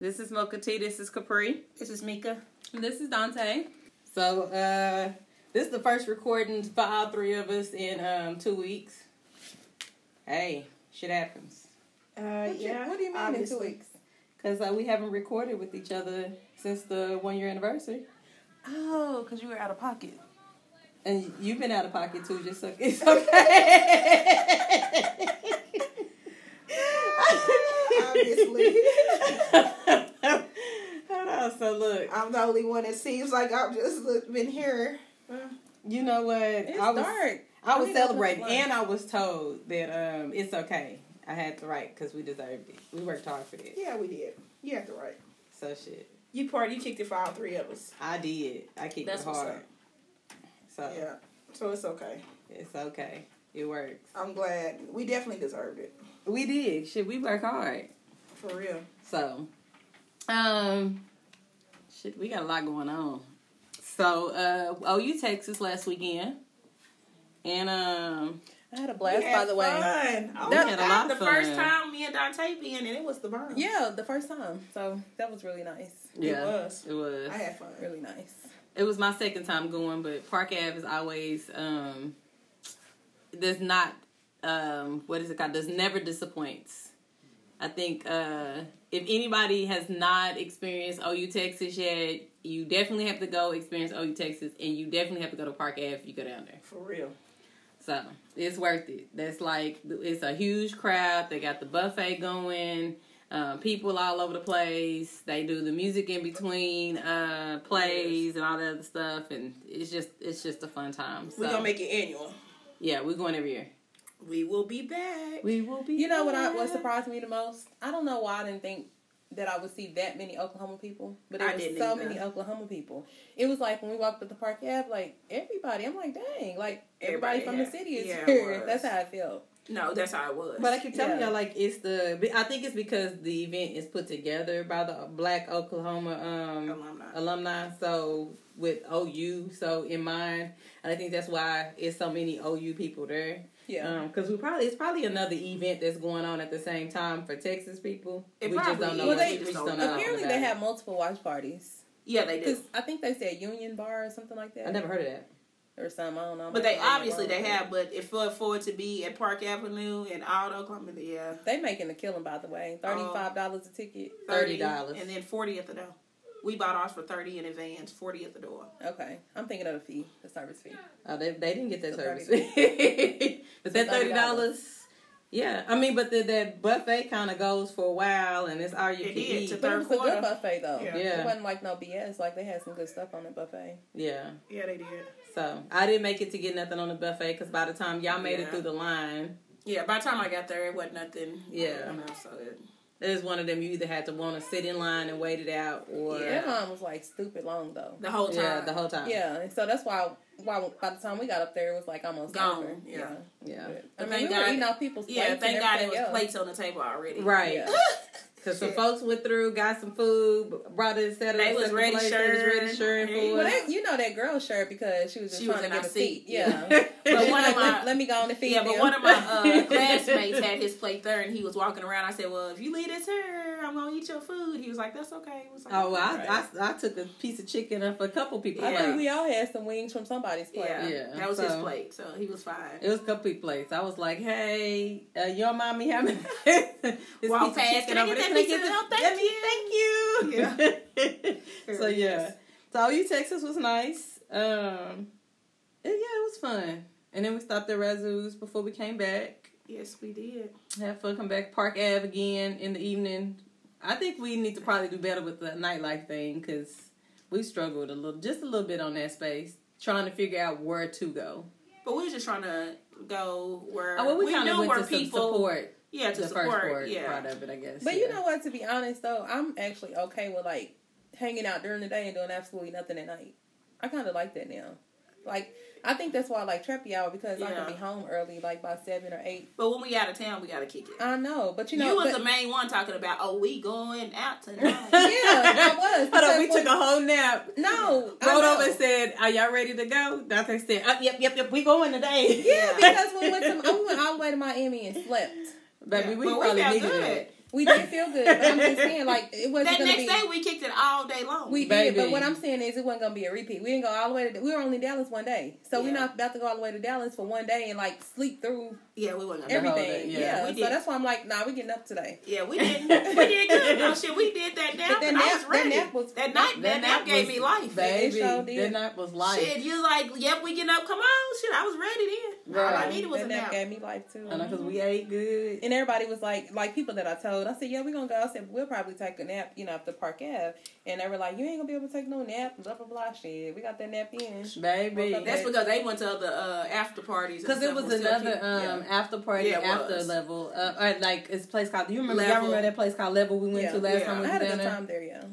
This is Mocha T. This is Capri. This is Mika. And this is Dante. So, uh, this is the first recording for all three of us in um, two weeks. Hey, shit happens. Uh, yeah. what do you mean obviously. in two weeks? Because uh, we haven't recorded with each other since the one year anniversary. Oh, because you were out of pocket. And you've been out of pocket too, just so it's okay. Obviously. Hold on, so look, I'm the only one that seems like I've just look- been here. you know what? It's I was, dark. I was need celebrating, and I was told that um, it's okay. I had to write because we deserved it. We worked hard for this. Yeah, we did. You have to write. So shit, You part. You kicked it for all three of us. I did. I kicked That's it what's hard. up. So Yeah. So it's okay. it's okay. It works. I'm glad. We definitely deserved it. We did. Shit, we work hard. For real. So, um, shit, we got a lot going on. So, uh, OU Texas last weekend, and um, I had a blast, We had by the way. Fun. Oh, We had a lot the of first time me and Dante being, and it was the bomb. Yeah, the first time. So that was really nice. yeah, was. it was. I had fun. Really nice. It was my second time going, but Park Ave is always um, does not um, what is it called? Does never disappoints. I think uh, if anybody has not experienced OU Texas yet, you definitely have to go experience OU Texas, and you definitely have to go to Park Ave if you go down there. For real. So it's worth it. That's like it's a huge crowd. They got the buffet going. Um, people all over the place. They do the music in between uh, plays and all that other stuff, and it's just it's just a fun time. So We're going to make it annual. yeah, we're going every year. We will be back. We will be. You know what? I, what surprised me the most? I don't know why I didn't think that I would see that many Oklahoma people, but there I was so either. many Oklahoma people. It was like when we walked up the Park Ave, like everybody. I'm like, dang, like everybody, Everybody from had- the city is yeah, here. That's how I felt. No, that's how it was. But I keep telling Yeah. y'all, like it's the. I think it's because the event is put together by the Black Oklahoma um, Alumni. alumni. So with OU, so in mind, and I think that's why it's so many OU people there. Yeah. Um, because we probably it's probably another event that's going on at the same time for Texas people. It we just probably don't know. is. what- Well, we just don't know Apparently, about they have multiple watch parties. yeah, they do. I think they said Union Bar or something like that. I never heard of that. Or something. I don't know. But they obviously they have, but if for for it to be at Park Avenue and all Oklahoma, yeah, They making a killing, by the way. Thirty five oh. dollars a ticket. $30. and then forty at the door. We bought ours for thirty in advance, forty at the door. Okay, I'm thinking of the fee, the service fee. Oh, they they didn't get that So service. fee, but So that thirty $30. Yeah, I mean, but the, that buffet kind of goes for a while, and it's all you It can did, eat. to But it Third was a good buffet though. Yeah. Yeah. It wasn't like no BS. Like they had some good stuff on the buffet. Yeah. Yeah, they did. So I didn't make it to get nothing on the buffet because by the time y'all made it through the line, Yeah, by the time I got there, it wasn't nothing. Yeah. you know, so it, it was one of them you either had to want to sit in line and wait it out, or Yeah. That line was like stupid long though. the whole time. yeah, the whole time. Yeah, and so that's why why by the time we got up there, it was like almost Gone, over. yeah. yeah. But, But I mean, thank we were God- eating off people's plates. Yeah, thank and God it was else. plates on the table already. Right. Yeah. Because some folks went through, got some food, brought it, set it They was ready place, they was ready sharing. sharing Hey. for Well, that, you know that girl shirt because she was just She trying in to get a seat. seat. Yeah, But but one of my- let, let me go on the feed Yeah, but one of my uh, classmates had his plate there, and he was walking around. I said, "Well, if you leave this here, I'm gonna eat your food." He was like, "That's okay." I was like, Oh, well, I, "Alright." I, I took a piece of chicken up for a couple people. I think we all had some wings from somebody's plate. yeah, Yeah, that was his so- plate, so he was fine. It was a couple plates. I was like, "Hey, uh, you don't mind me having this Walk piece of past, chicken "Can I over get there? that Can I piece get of- this? oh, thank you." Thank you." so yeah, so OU Texas was nice. Um, yeah, it was fun. And then we stopped at Razoo's before we came back. Yes, we did. Have fun. Come back Park Ave again in the evening. I think we need to probably do better with the nightlife thing because we struggled a little, just a little bit on that space, trying to figure out where to go. But we were just trying to go where Oh, well, we, we kind of knew went where to people. support Yeah, to the support. first part, yeah. part of it, I guess. But yeah. you know what? To be honest, though, I'm actually okay with like hanging out during the day and doing absolutely nothing at night. I kind of like that now. Like, I think that's why I like Trappy Hour because I can be home early, like by seven or eight. But when we out of town, we gotta kick it. I know, but you know, You, was but, the main one talking about, oh, we going out tonight. yeah, I was. Hold on, we because took a whole nap. no, I Rolled over and said, "Are y'all ready to go?" Doctor said, uh, "Yep, yep, yep. We going today." Yeah, because we went to we went all the way to Miami and slept. Baby, Yeah, we but we probably felt needed good. it. We did feel good, but I'm just saying, like it wasn't that next be. day, we kicked it all day long. we did, Baby. but what I'm saying is it wasn't gonna be a repeat. We didn't go all the way to. We were only in Dallas one day, so we're not about to go all the way to Dallas for one day and like sleep through yeah, we gonna everything. yeah. yeah, We so did. that's why I'm like, nah, we getting up today. Yeah, we did. we did good. No shit, we did that nap. That and I nap- was that ready. nap was- that night. That, nap, gave was- me life. Baby, sure that nap was life. Shit, you like, yep, we getting up. Come on, shit. I was ready then. All I needed was that a nap nap. gave me life too. I know because we ate good. And everybody was like, like people that I told, I said, yeah, we're gonna go. I said, we'll probably take a nap, you know, after Park Ave. And they were like, you ain't gonna be able to take no nap, blah blah blah. Shit, we got that nap in. Baby, That's because they went to other uh, after parties. Because it was another um, after party, Yeah, after was. level. Uh, or like it's a place called. You remember? Y'all remember that place called Level we went Yeah. to last Yeah. time we I was had a down good there? time there, yeah.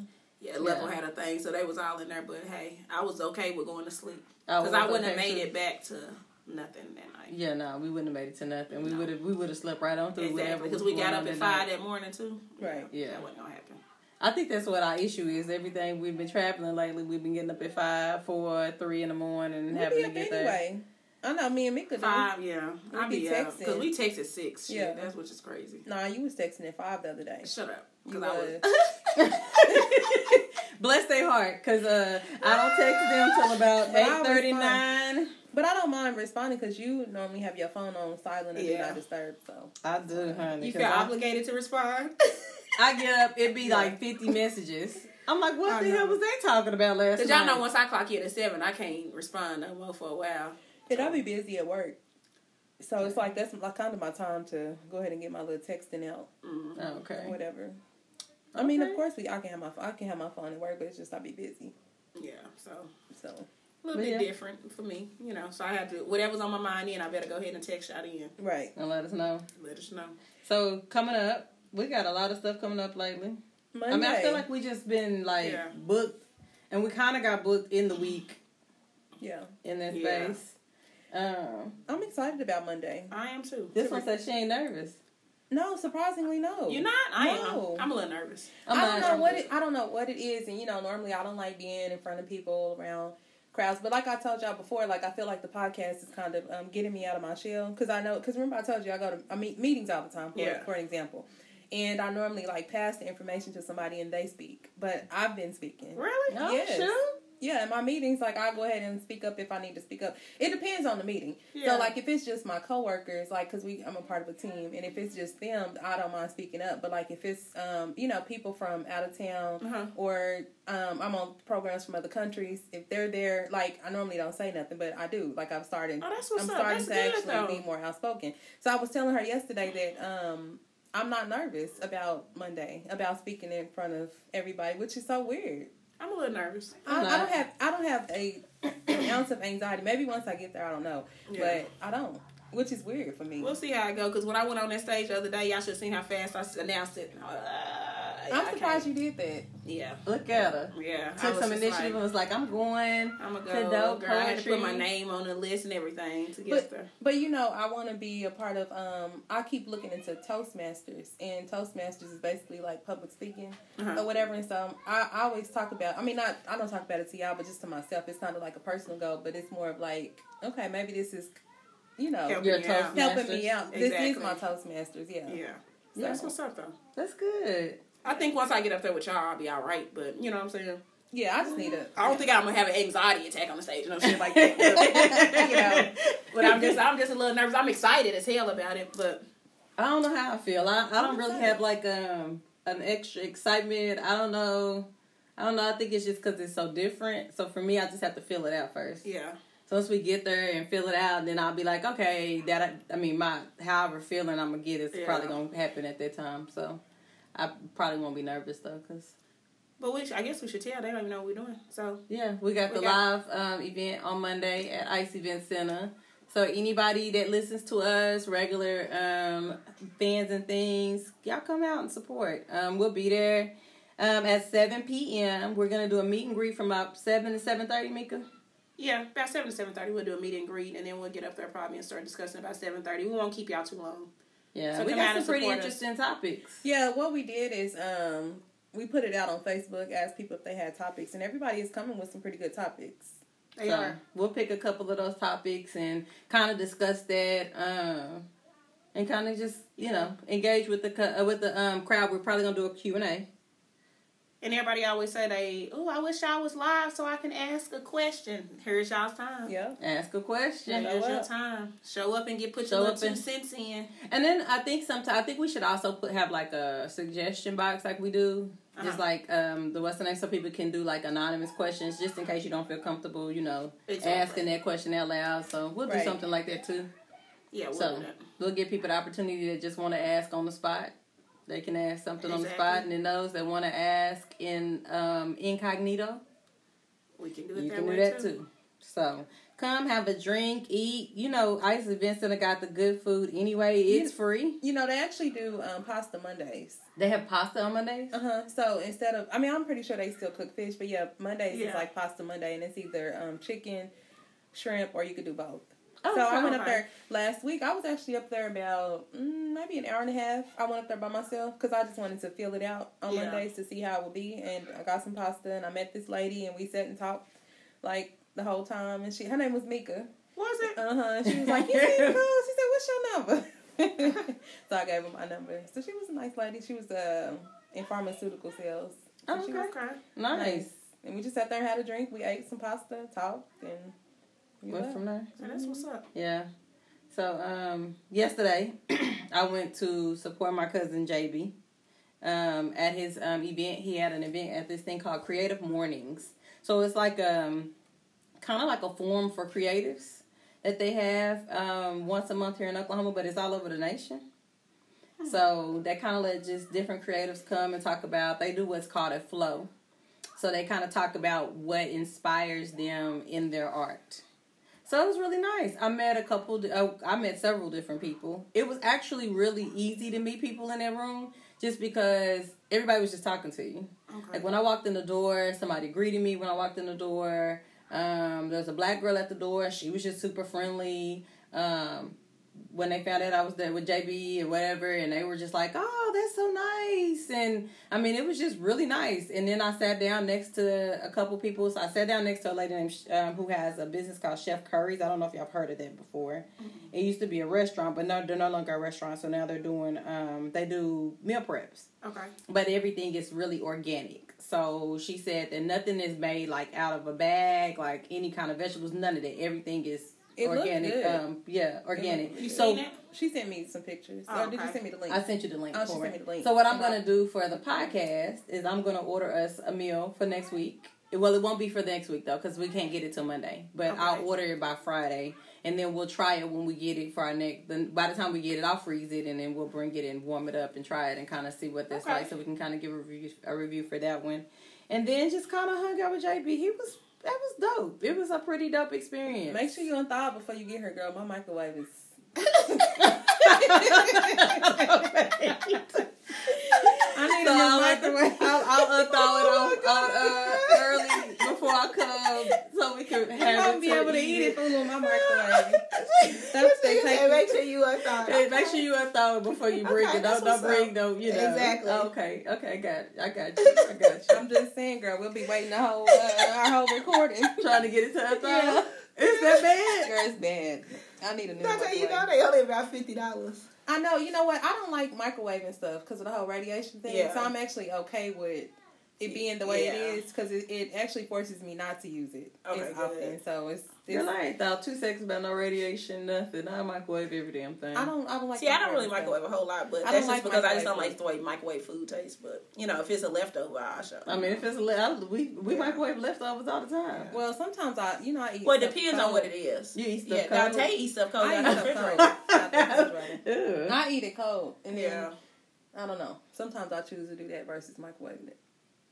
Yeah, level Yeah. had a thing, so they was all in there. But hey, I was okay with going to sleep Oh, because it I wouldn't have made too. it back to nothing that night. Yeah, no, we wouldn't have made it to nothing. We No. would have we would have slept right on through whatever. Exactly, because we got up at five that morning too. Right. Yeah. that wasn't gonna happen. I think that's what our issue is. Everything we've been traveling lately, we've been getting up at five, four, three in the morning, and We'll having be to up get there. Anyway. I know me and Mika do. Five, yeah. We I'll be be texting. because we texted six. Shit, Yeah. that's which is crazy. Nah, you was texting at five the other day. Shut up, You because I was. was. Bless their heart, cause uh, I don't text them till about But eight thirty nine. But I don't mind responding because you normally have your phone on silent and do Yeah. not disturb. So I do, honey. you 'cause feel I, obligated to respond. I get up, it'd be like fifty messages. I'm like, what I the know. hell was they talking about last Cause night? y'all know once I clock in at seven, I can't respond no more for a while. And I'll be busy at work. So it's like that's like kind of my time to go ahead and get my little texting out Mm. or Okay. whatever. I mean, of course we I can have my I can have my phone at work, but it's just I'll be busy. Yeah, so So a little But bit yeah. different for me, you know. So I had to whatever's on my mind. Then I better go ahead and text y'all in. right. And let us know. Let us know. So coming up, we got a lot of stuff coming up lately. Monday. I mean, I feel like we just been like Yeah. booked, and we kind of got booked in the week yeah, in that Yeah. space. Um, I'm excited about Monday. I am too. this one says she ain't nervous. No, surprisingly, no. You're not. I No. am. I'm a little nervous. I'm I don't not- know what it. I don't know what it is, and you know, normally I don't like being in front of people around crowds. But like I told y'all before, like I feel like the podcast is kind of um, getting me out of my shell because I know because remember I told you I go to I meet meetings all the time for Yeah. for an example, and I normally like pass the information to somebody and they speak, but I've been speaking. Really? Oh, Yes. shoot. Yeah, in my meetings, like I go ahead and speak up if I need to speak up. It depends on the meeting. Yeah. So, like, if it's just my coworkers, like, cause we, I'm a part of a team, and if it's just them, I don't mind speaking up. But like, if it's, um, you know, people from out of town, Uh-huh. or um, I'm on programs from other countries, if they're there, like, I normally don't say nothing, but I do. Like, I've started. Oh, that's what's I'm up. starting That's to actually though. be more outspoken. So I was telling her yesterday that um, I'm not nervous about Monday, about speaking in front of everybody, which is so weird. I'm a little nervous. I, I'm I not. don't have I don't have a an ounce of anxiety. Maybe once I get there, I don't know, Yeah. but I don't, which is weird for me. We'll see how I go. Because when I went on that stage the other day, y'all should have seen how fast I announced it. Uh, I'm surprised you did that. Yeah. Look at her. Yeah. Took some initiative like, and was like, I'm going. I'm gonna to dope Girl, I had to put my name on the list and everything to get But there. but you know, I want to be a part of. Um, I keep looking into Toastmasters, and Toastmasters is basically like public speaking Uh-huh. or whatever. And so I, I always talk about. I mean, not I don't talk about it to y'all, but just to myself. It's kind of like a personal goal, but it's more of like, okay, maybe this is, you know, Help Your me out. Toastmasters. helping me out. This is my Toastmasters. Yeah. Yeah. So- That's what's up though. That's good. I think once I get up there with y'all, I'll be all right. But you know what I'm saying. Yeah, I just need a. I don't think I'm gonna have an anxiety attack on the stage, no shit like that. you know, but I'm just, I'm just a little nervous. I'm excited as hell about it, but I don't know how I feel. I, I don't really have like um an extra excitement. I don't know. I don't know. I think it's just because it's so different. So for me, I just have to feel it out first. yeah, So once we get there and feel it out, then I'll be like, okay, that I, I mean, my however feeling I'm gonna get is Yeah. probably gonna happen at that time. So I probably won't be nervous though, cause but we, I guess we should tell. They don't even know what we're doing. So yeah, we got We the got- live um, event on Monday at Ice Event Center. So anybody that listens to us, regular um, fans and things, y'all come out and support. Um, we'll be there um, at seven p.m. We're gonna do a meet and greet from about seven to seven thirty, Mika. Yeah, about seven to seven thirty, we'll do a meet and greet, and then we'll get up there probably and start discussing about seven thirty. We won't keep y'all too long. Yeah, So we come got out some pretty support us. interesting topics. Yeah, what we did is um we put it out on Facebook, asked people if they had topics, and everybody is coming with some pretty good topics. They so are. we'll pick a couple of those topics and kind of discuss that, um, and kind of just you know engage with the uh, with the um, crowd. We're probably gonna do a Q and A. And everybody always say they, oh, I wish I was live so I can ask a question. Here's y'all's time. Yeah. Ask a question. Yeah. Here's Show your up. time. Show up and get put Show your little up two and- cents in. And then I think sometimes I think we should also put have like a suggestion box like we do. Just Uh-huh. like um the what's the name so people can do like anonymous questions just in case you don't feel comfortable, you know, Exactly. asking that question out loud. So we'll do Right. something like that too. Yeah, we'll So do that. we'll give people the opportunity to just want to ask on the spot. They can ask something on the spot, and then those that want to ask in um, incognito, We can do it you that can do that too. too. So come have a drink, eat. You know, Ice Event Center got the good food anyway. It's free. You know, they actually do um, pasta Mondays. They have pasta on Mondays. Uh huh. So instead of, I mean, I'm pretty sure they still cook fish, but yeah, Mondays is like pasta Monday, and it's either um, chicken, shrimp, or you could do both. Oh, so I went up there last week. I was actually up there about mm, maybe an hour and a half. I went up there by myself because I just wanted to feel it out on Yeah. Mondays to see how it would be. And I got some pasta, and I met this lady, and we sat and talked like the whole time. And she, her name was Mika. Was it? Uh huh. She was like, "You seem cool." She said, "What's your number?" so I gave her my number. So she was a nice lady. She was uh, in pharmaceutical sales. So Oh, okay. Okay. Nice. And we just sat there and had a drink. We ate some pasta, talked, and Went from there. So that's what's up. Yeah. So um, yesterday, I went to support my cousin JB um, at his um, event. He had an event at this thing called Creative Mornings. So it's like um, kind of like a forum for creatives that they have um, once a month here in Oklahoma, but it's all over the nation. So they kind of let just different creatives come and talk about. They do what's called a flow. So they kind of talk about what inspires them in their art. So it was really nice. I met a couple. Uh, I met several different people. It was actually really easy to meet people in that room, just because everybody was just talking to you. Okay. Like when I walked in the door, somebody greeted me when I walked in the door. Um, there was a black girl at the door. She was just super friendly. Um, when they found out I was there with JB or whatever, and they were just like, "Oh, that's so nice," and I mean, it was just really nice. And then I sat down next to a couple people. So I sat down next to a lady named um, who has a business called Chef Curry's. I don't know if y'all have heard of that before. It used to be a restaurant, but no, they're no longer a restaurant. So now they're doing um, they do meal preps Okay. but everything is really organic. So she said that nothing is made like out of a bag, like any kind of vegetables, none of that. Everything is It looked organic. good. Um, yeah, organic. You so? She sent me some pictures. Oh, or did you send me the link? I sent you the link Oh, she for sent it. me the link. So what I'm gonna do for the podcast is I'm gonna order us a meal for next week. Well, it won't be for next week though, because we can't get it till Monday. But Okay. I'll order it by Friday, and then we'll try it when we get it for our next. Then by the time we get it, I'll freeze it, and then we'll bring it and warm it up and try it and kind of see what that's Okay. like, so we can kind of give a review, a review for that one, and then just kind of hung out with JB. He was that was dope. It was a pretty dope experience. Make sure you unthaw before you get here, girl. My microwave is. I need So a new microwave. I'll, I'll unthaw it Oh on, my on, uh, early before I come so we can I have won't it be able to eat it food on my microwave. That's they take- make sure you unthaw it. Hey, make sure you unthaw it before you bring Okay, it. Don't, don't bring no, you know. Exactly. Okay, okay, I got, I got you, I got you. I'm just saying, girl. We'll be waiting the whole uh, our whole recording. Trying to get it to unthaw. Yeah. Is that bad? Girl, it's bad. I need a new how you know they only about fifty dollars. I know. You know what? I don't like microwaving stuff because of the whole radiation thing. Yeah. So I'm actually okay with it being the way Yeah. it is because it, it actually forces me not to use it Okay, as often. So it's, Girl, it's I ain't thought two seconds about no radiation, nothing. I microwave every damn thing. I don't I don't like. See, I don't really stuff. microwave a whole lot, but I that's just like because I just don't microwave like the way microwave food tastes. But you know, if it's a leftover, I'll show. I mean, if it's le- I, we we Yeah. microwave leftovers all the time. Well, sometimes I you know I eat. well, it depends cold. on what it is. You eat stuff yeah, cold? Dante eats stuff cold. I out eat of the stuff refrigerator. cold. Out the refrigerator. Ew. I eat it cold, and then Yeah. I don't know. Sometimes I choose to do that versus microwaving it,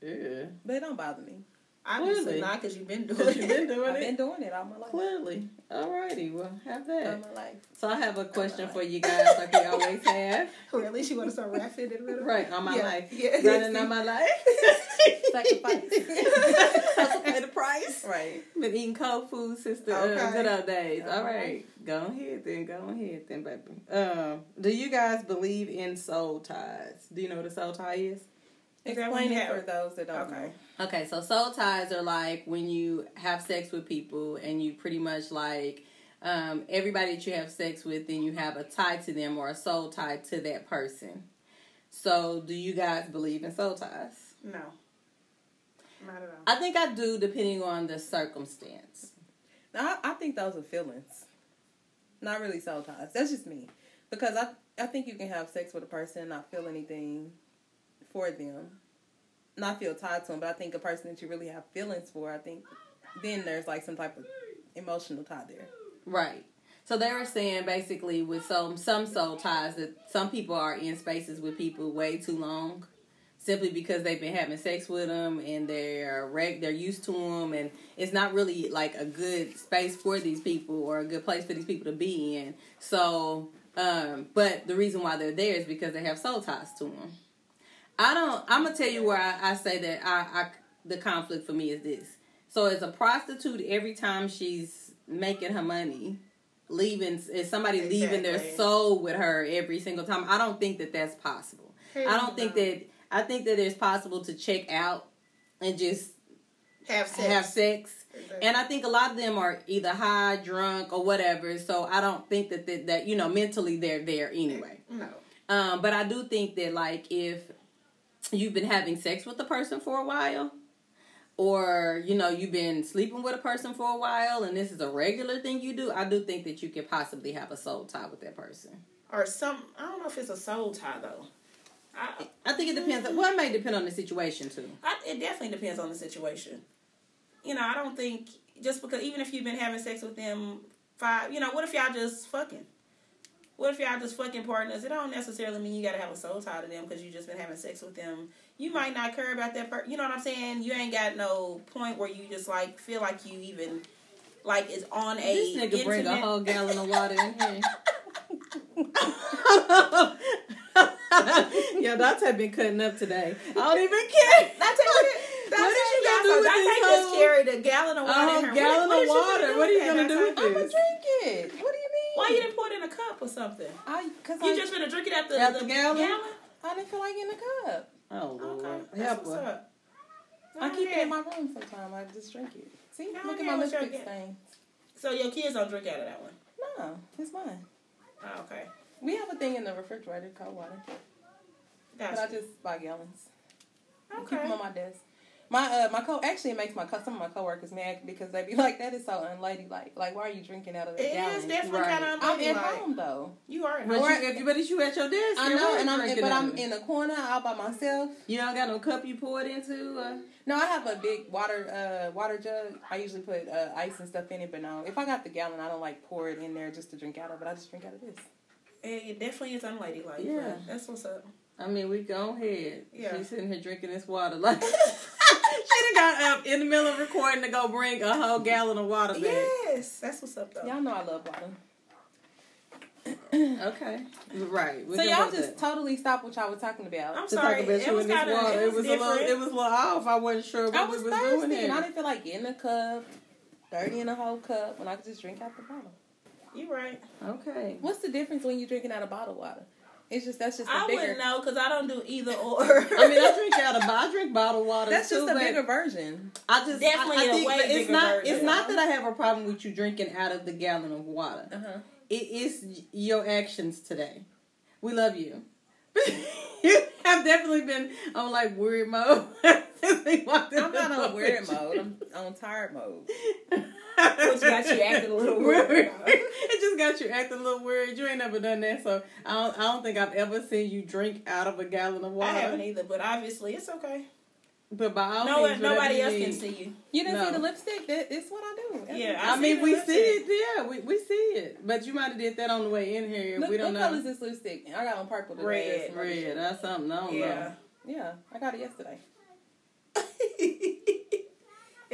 Yeah. but it don't bother me. Obviously Clearly. not because you've been doing it. you've been doing I've been it. doing it all my life. Clearly. Alrighty, well, have that. All my life. So I have a question for you guys, like we always have. Or at least you want to start rapping in the middle. Right, on my Yeah, life. yeah. Running on my life. Sacrifice. Pay the price. right. Been eating cold food since the uh, good old days. All Alright. right, go ahead then. Go ahead then, baby. Um, do you guys believe in soul ties? Do you know what a soul tie is? Is Explain it for those that don't Okay. know. Okay, so soul ties are like when you have sex with people and you pretty much like um, everybody that you have sex with, then you have a tie to them or a soul tie to that person. So, do you guys believe in soul ties? No. Not at all. I think I do, depending on the circumstance. Now, I, I think those are feelings, not really soul ties. That's just me, because I I think you can have sex with a person and not feel anything for them, not feel tied to them. But I think a person that you really have feelings for, I think then there's like some type of emotional tie there. Right. So they were saying basically with some some soul ties that some people are in spaces with people way too long, simply because they've been having sex with them and they're reg- they're used to them and it's not really like a good space for these people or a good place for these people to be in. So, um, but the reason why they're there is because they have soul ties to them. I don't. I'm gonna tell you where I, I say that I, I the conflict for me is this. So as a prostitute, every time she's making her money, leaving is somebody leaving their soul with her every single time. I don't think that that's possible. I don't think that. I think that it's possible to check out and just have sex. have sex. Exactly. And I think a lot of them are either high, drunk, or whatever. So I don't think that that, that you know mentally they're there anyway. no. Um, but I do think that like if you've been having sex with the person for a while, or you know you've been sleeping with a person for a while, and this is a regular thing you do, I do think that you could possibly have a soul tie with that person. Or some. I don't know if it's a soul tie though. I, I think it depends. Well, it may depend on the situation too. I, it definitely depends on the situation. You know, I don't think just because even if you've been having sex with them five, you know, what if y'all just fucking? What if y'all just fucking partners? It don't necessarily mean you gotta have a soul tie to them because you just been having sex with them. You might not care about that person. You know what I'm saying? You ain't got no point where you just like feel like you even like is on a This nigga bring a whole gallon of water in here. Yo, Dante been cutting up today. I don't even care. That's What is you gonna do with Dante this just whole- carried a gallon of water in whole gallon what, of water. What are you gonna do with I'ma drink it. What do you? Why you didn't pour it in a cup or something? I because You I just gonna drink it out the, Out the, the gallon? I didn't feel like getting a cup. Oh Lord, Okay, that's help what's her. up. I keep it in my room sometimes. I just drink it. See, Yeah, look yeah, at my what's your lipstick stain. So your kids don't drink out of that one. No, it's mine. Oh, okay. We have a thing in the refrigerator, cold water, but I Gotcha. just buy gallons. I Keep them on my desk. My uh my co actually it makes my co- some of my coworkers mad because they'd be like that is so unladylike. Like why are you drinking out of that It gallon? is definitely Right. kind of I'm at home though. You are at But home. you, if you, but if you at your desk, I you know, and I'm drinking but I'm in the corner all by myself. You don't got no cup you pour it into. Uh, No, I have a big water uh water jug. I usually put uh, ice and stuff in it, but no, if I got the gallon, I don't like pour it in there just to drink out of it. I just drink out of this. It, it definitely is unladylike. Yeah. Yeah. That's what's up. I mean, we go ahead. Yeah. She's sitting here drinking this water like she done got up in the middle of recording to go bring a whole gallon of water back. Yes. That's what's up though. Y'all know I love water. Okay, right. We So y'all just that. totally stopped what y'all were talking about. I'm to sorry. talk about it you was this kind of water. it was, a little, different. it was a little off. I wasn't sure what I we was was thirsty doing and I didn't feel like getting a cup, dirty in a whole cup when I could just drink out the bottle. You're right. Okay. What's the difference when you're drinking out of bottled water? It's just that's just a I bigger. I wouldn't know because I don't do either or. I mean, I drink out of I drink bottled water That's too, just a bigger version. I just Definitely I, I a think way that it's bigger not version. it's not that I have a problem with you drinking out of the gallon of water. Uh huh. It is your actions today. We love you. you have definitely been on like weird mode. since we walked in I'm not on weird mode. I'm on tired mode. Which got you acting a little weird. it just got you acting a little weird. You ain't never done that, so I don't. I don't think I've ever seen you drink out of a gallon of water. I haven't either, but obviously it's okay. But by all No, means, nobody else can see you. You didn't No. see the lipstick? That it's what I do. Yeah, I, I mean, we the see it. Yeah, we, we see it. But you might have did that on the way in here. Look, we don't what know. color is this lipstick? I got on purple today. Red. Red. That's something. I don't Yeah. Yeah, I got it yesterday.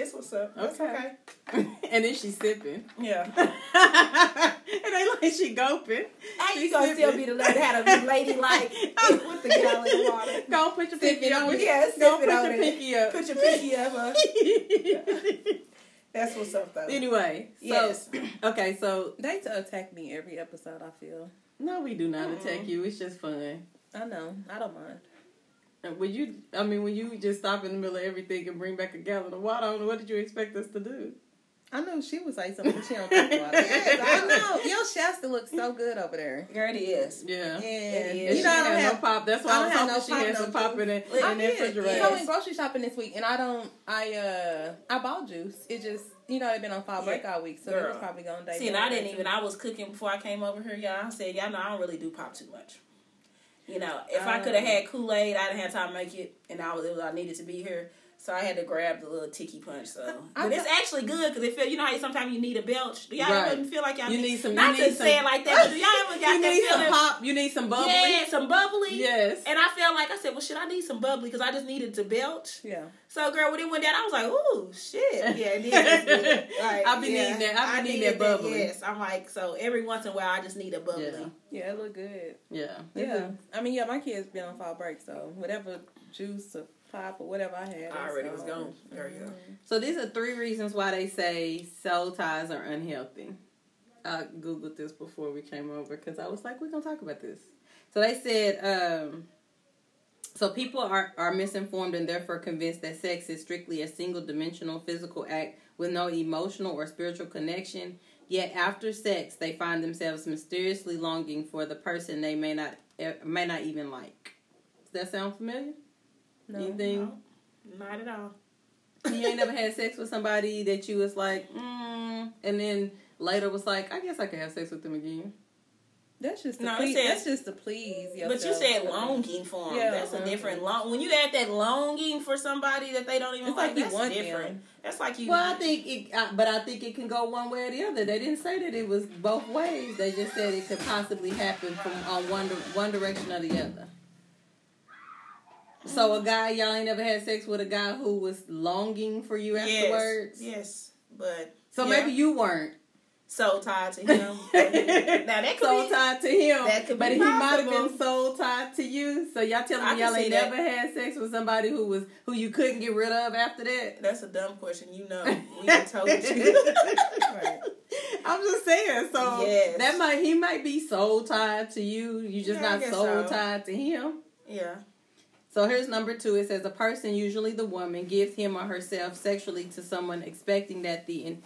It's what's up. Okay. okay. and then she's sipping. Yeah. it ain't like she gulping. You She's gonna still be the lady to be lady like with the gallon of water? Go put your Sip pinky on. Yeah, Go put your pinky up. Put your pinky up. Huh? That's what's up though. anyway, so Yes. okay, so They to attack me every episode. I feel. no, we do not attack you. It's just fun. I know. I don't mind. And When you, I mean, when you just stop in the middle of everything and bring back a gallon of water, I don't know, what did you expect us to do? I knew she was like something. but She don't talk about it. Yes, I know. Your Shasta looks so good over there. Girl, it is. Yeah. And It And is. she you know, I don't have no pop. That's why I I, don't was have hoping no she pop, had no some pop in it juice. I in the did. refrigerator. You know, went grocery shopping this week, and I don't. I uh, I bought juice. It just, you know, they've been on fall break Yeah. all week, so it Girl. was probably gonna day. See, and I didn't even. I was cooking before I came over here, y'all. I said, y'all know I don't really do pop too much. You know, if I could have Um, had Kool Aid, I didn't have time to make it, and I was, it was I needed to be here. So I had to grab the little tiki punch. So, I but it's thought- actually good because it feel. You know how sometimes you need a belch. Do y'all Right. ever feel like y'all You need some- you Not need to some- say it like that, but do y'all ever got you that need some pop. You need some bubbly. Yeah, some bubbly. Yes. And I felt like I said, well, shit, I need some bubbly because I just needed to belch. Yeah. So, girl, when it went down, I was like, ooh, shit. Yeah, it is good. Like, I be yeah, needing that- I be needing that bubbly. Yes, I'm like, so every once in a while, I just need a bubbly. Yeah. Yeah, it looked good. Yeah. Yeah. I mean, yeah, my kids been on fall break, so whatever juice or pop or whatever I had. I already so- was gone. There you go. So these are three reasons why they say soul ties are unhealthy. I googled this before we came over because I was like, we're gonna talk about this. So they said, um, so people are are misinformed and therefore convinced that sex is strictly a single dimensional physical act with no emotional or spiritual connection. Yet after sex, they find themselves mysteriously longing for the person they may not eh, may not even like. Does that sound familiar? No. Anything? No, not at all. you ain't never had sex with somebody that you was like, mm, and then later was like, I guess I could have sex with them again. That's just to No, it please. says- that's just to please yourself. But you said longing for them. Yeah, that's a different long. When you add that longing for somebody that they don't even It's like, like you that's want different. them. That's like you. Well, I think it, I, but I think it can go one way or the other. They didn't say that it was both ways. They just said it could possibly happen from on one di- one direction or the other. So a guy, y'all ain't ever had sex with a guy who was longing for you afterwards. yes, yes. but So yeah. maybe you weren't. soul tied to him. now that could soul be. tied to him, that could be but he might have been soul tied to you. So y'all telling me y'all ain't never had sex with somebody who was who you couldn't get rid of after that. That's a dumb question. You know, we told you. Right. I'm just saying. So Yes. that might he might be soul tied to you. You just Yeah, not soul so. tied to him. yeah. So here's number two. It says a person, usually the woman, gives him or herself sexually to someone, expecting that the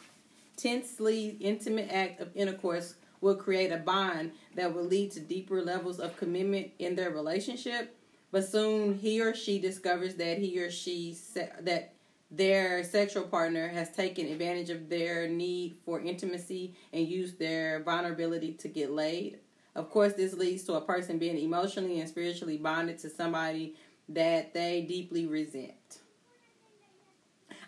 intensely intimate act of intercourse will create a bond that will lead to deeper levels of commitment in their relationship. But soon he or she discovers that he or she se- that their sexual partner has taken advantage of their need for intimacy and used their vulnerability to get laid. Of course, this leads to a person being emotionally and spiritually bonded to somebody that they deeply resent.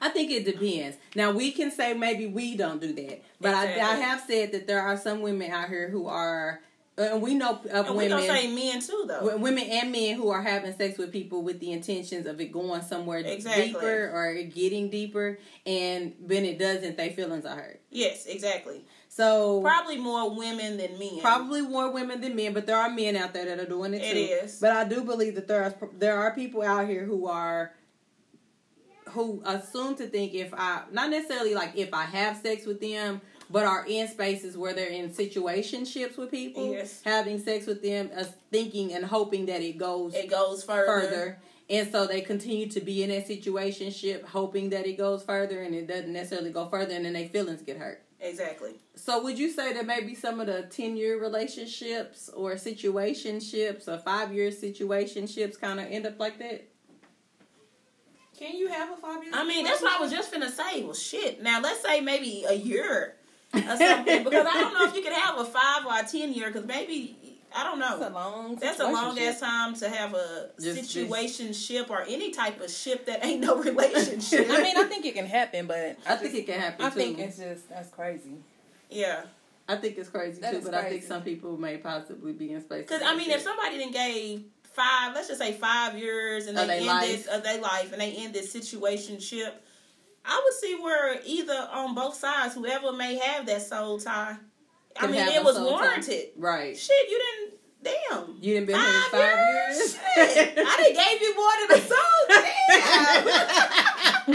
I think it depends. Now we can say maybe we don't do that, but I, I have said that there are some women out here who are, and we know of And we women, gonna say men too, though. women and men who are having sex with people with the intentions of it going somewhere Exactly. deeper or getting deeper, and when it doesn't, their feelings are hurt. yes, exactly. So Probably more women than men. probably more women than men, but there are men out there that are doing it It too. is. But I do believe that there are there are people out here who are who assume to think if I not necessarily like if I have sex with them, but are in spaces where they're in situationships with people, Yes. having sex with them, uh, thinking and hoping that it goes It goes further. further. And so they continue to be in that situationship, hoping that it goes further, and it doesn't necessarily go further, and then their feelings get hurt. Exactly. So would you say that maybe some of the ten year relationships or situationships or five year situationships kind of end up like that? Can you have a five year? I mean, that's what I was just gonna say. Well, shit. Now, let's say maybe a year or something, because I don't know if you could have a five or a ten year, because maybe I don't know. That's a long. That's a long ass time to have a Just- situationship or any type of ship that ain't no relationship. I mean, I think it can happen, but I think it can happen I too. think it's just that's crazy. yeah, I think it's crazy That too, is but I think some people may possibly be in space. because I mean, if somebody then gave five, let's just say five years, and Of they their end life. this of their life, and they end this situationship. I would see where either on both sides, whoever may have that soul tie. I mean, it was soul tie. warranted. Right. Shit, you didn't. Damn. You didn't been here Five years? years. Shit. I done gave you more than a soul. Damn.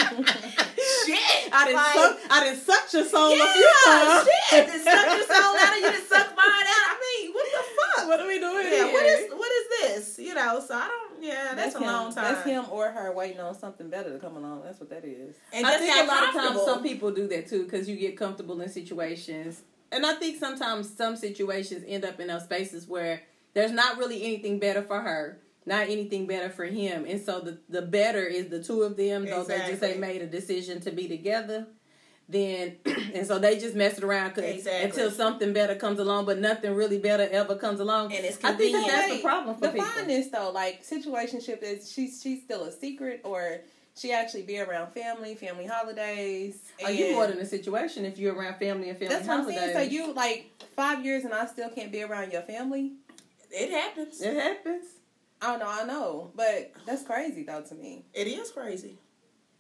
shit. I didn't Like, suck. I didn't suck your soul a few Yeah, shit. Did suck your soul out and you did suck mine out. I mean, what the fuck? What are we doing yeah, here? what is what is this? You know, so I don't. Yeah, that's, a him. long time. That's him or her waiting on something better to come along. That's what that is. And I think a lot of times some people do that too because you get comfortable in situations, and I think sometimes some situations end up in those spaces where there's not really anything better for her, not anything better for him, and so the the better is the two of them. Though they just Exactly. they made a decision to be together. Then and so they just mess it around 'cause- Exactly. until something better comes along, but nothing really better ever comes along. And it's I think that that's the problem for Define people. this though, like situationship is she's she's still a secret or she actually be around family, family holidays. Are you more than a situation if you're around family and family That's what I'm holidays? saying. So you like five years and I still can't be around your family. It happens. it happens. I don't know, I know, but that's crazy though to me. It is crazy.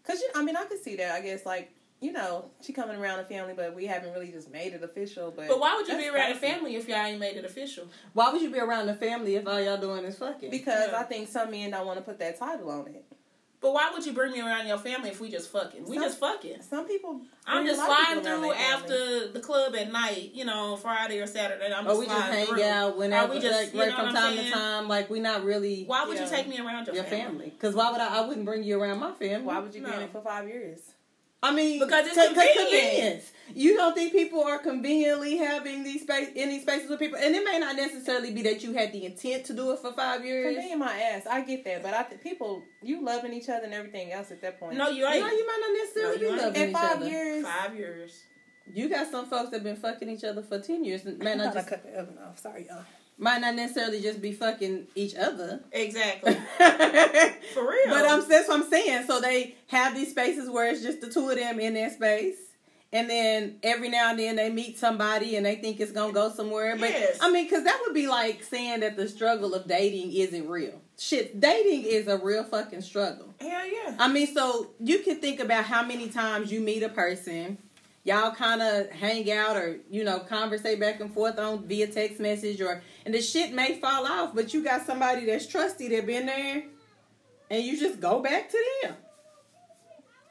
Cause you, I mean, I could see that. I guess like you know, she coming around the family, but we haven't really just made it official. But But why would you be around the crazy. family if y'all ain't made it official? Why would you be around the family if all y'all doing is fucking? Because Yeah. I think some men don't want to put that title on it. But why would you bring me around your family if we just fucking? We Some- just fucking. Some people. I'm just a lot of sliding through their family. after the club at night, you know, Friday or Saturday. I'm just or we just hang through. out whenever, we just, like, you right know from what I'm time to time. Like we not really Why would you Yeah. take me around your, your family? family. Because why would I? I wouldn't bring you around my family. Why would you be in it for five years? I mean, Because it's 'cause- 'cause convenient. convenience. You don't think people are conveniently having these space in these spaces with people, and it may not necessarily be that you had the intent to do it for five years. Convenient my ass. I get that, but I think people you loving each other and everything else at that point. No, you You, ain't. know, you might not necessarily No, you be ain't. loving in each five other. years. Five years. You got some folks that have been fucking each other for ten years, and may I not gotta just cut the oven off. Sorry, y'all. Might not necessarily just be fucking each other. Exactly. For real. But I'm that's what I'm saying. So they have these spaces where it's just the two of them in their space. And then every now and then they meet somebody and they think it's gonna go somewhere. But Yes. I mean, because that would be like saying that the struggle of dating isn't real. Shit, dating is a real fucking struggle. Hell yeah. I mean, so you can think about how many times you meet a person, y'all kind of hang out or you know conversate back and forth on via text message or and the shit may fall off, but you got somebody that's trusty that been there, and you just go back to them.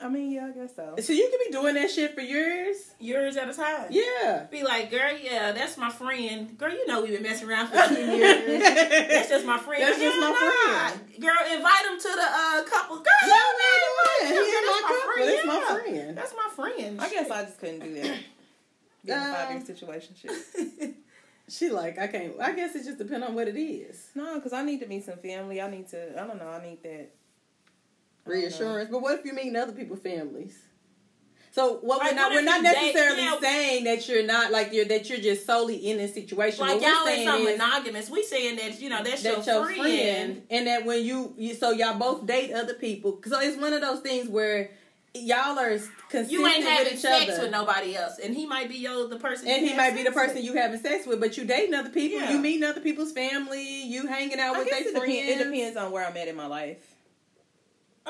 I mean, yeah, I guess so. So you could be doing that shit for years. Years at a time. Yeah. Be like, girl, yeah, that's my friend. Girl, you know we've been messing around for two years. That's just my friend. That's just my nah. friend. Girl, invite him to the uh, couple. Girl, Yeah, yeah, man, invite him. he in That's my couple. friend, That's my friend. That's my friend. I guess I just couldn't do that. Be in a five Uh, year situation shit. She like I can't. I guess it just depends on what it is. No, because I need to meet some family. I need to. I don't know. I need that I don't know. Reassurance. But what if you're meeting other people's families? So what Like, we're not what we're not you date- necessarily yeah. saying that you're not like you're that you're just solely in this situation. like what y'all we're ain't saying so is monogamous. We saying that you know that's, that's your, your friend. friend. and that when you, you so y'all both date other people. So it's one of those things where y'all are consistent You ain't having with each sex other. with nobody else, and he might be your the person. and he might be the person with. you having sex with, but you dating other people, Yeah. you meeting other people's family, you hanging out I with guess their friends. depends. It depends on where I'm at in my life.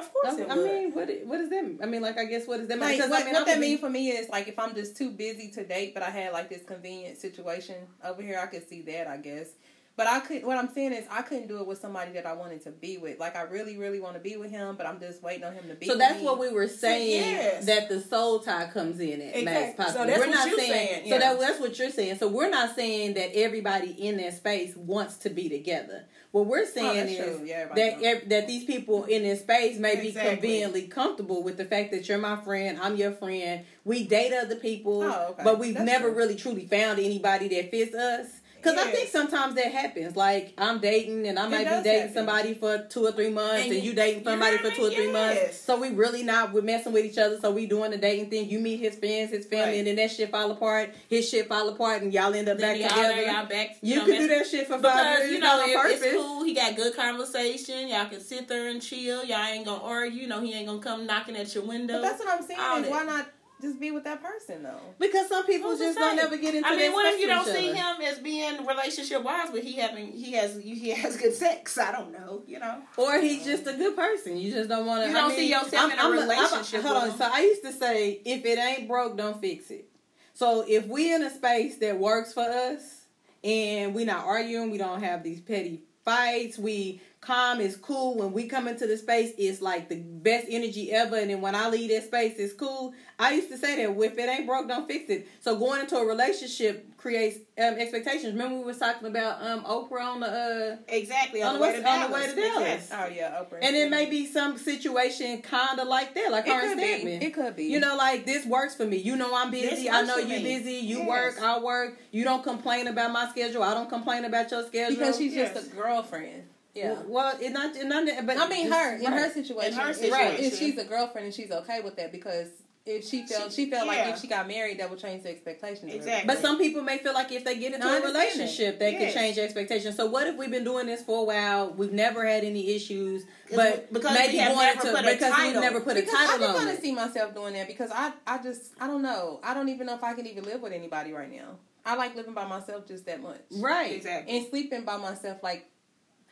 Of course, I, it I mean, what what does that? I mean, like, I guess what does that mean? Like, Because what, I mean, what I that would be- mean for me is like if I'm just too busy to date, but I had like this convenient situation over here, I could see that, I guess. But I could. What I'm saying is, I couldn't do it with somebody that I wanted to be with. Like I really, really want to be with him, but I'm just waiting on him to be. So with that's me. what we were saying yes. that the soul tie comes in at Exactly. max So possible. that's we're what not you're saying, saying, so that, that's what you're saying. So we're not saying that everybody in that space wants to be together. What we're oh, saying that's is. Yeah, that that these people in this space may be conveniently comfortable with the fact that you're my friend, I'm your friend. We date other people, Oh, okay. but we've That's never true. really truly found anybody that fits us. Because I think sometimes that happens. Like I'm dating and I might be dating happen. somebody for two or three months, And and, you- you dating you somebody know for two or mean? three months. So we really not we're messing with each other. So we doing the dating thing. You meet his friends, his family, Right. and then that shit fall apart. His shit fall apart, and y'all end up Then back together. y'all back. you know, could mess- do that shit for five Because years. you know it, purpose. it's cool. He got good conversation. Y'all can sit there and chill. Y'all ain't gonna argue. You know he ain't gonna come knocking at your window. But that's what I'm saying. All Is that. why not just be with that person though. Because some people just don't ever get into I mean, that what if you don't see other? him as being relationship wise, but he having he has he has good sex? I don't know. You know. Or he's just a good person. You just don't want to. You don't I mean, see yourself I'm, in a I'm relationship I'm hold on. So I used to say, if it ain't broke, don't fix it. So if we in a space that works for us, and we not arguing, we don't have these petty fights. We calm is cool. When we come into the space, it's like the best energy ever. And then when I leave that space, it's cool. I used to say that if it ain't broke, don't fix it. So going into a relationship creates um, expectations. Remember we was talking about um Oprah on the uh Exactly. On the way to- on the way to Dallas. Oh yeah, Oprah. and it may be some situation kind of like that, like It her and be. It could be. You know, like this works for me. You know I'm busy. This I know you me. busy. You Yes. work. I work. You don't complain about my schedule. I don't complain about your schedule. because she's Yes. just a girlfriend. Yeah. Well, it not, it not but I mean, her in right. her situation, In her if- situation. if she's a girlfriend and she's okay with that, because if she felt she, felt yeah. like if she got married, that would change the expectations. Exactly. But some people may feel like if they get into a understand that. relationship, they Yes. can change expectations. So what if we've been doing this for a while? We've never had any issues, but because maybe we have never to put a because we've never put a Because I title can on kind of it. see myself doing that because I I just I don't know I don't even know if I can even live with anybody right now. I like living by myself just that much, Right. Exactly. and sleeping by myself like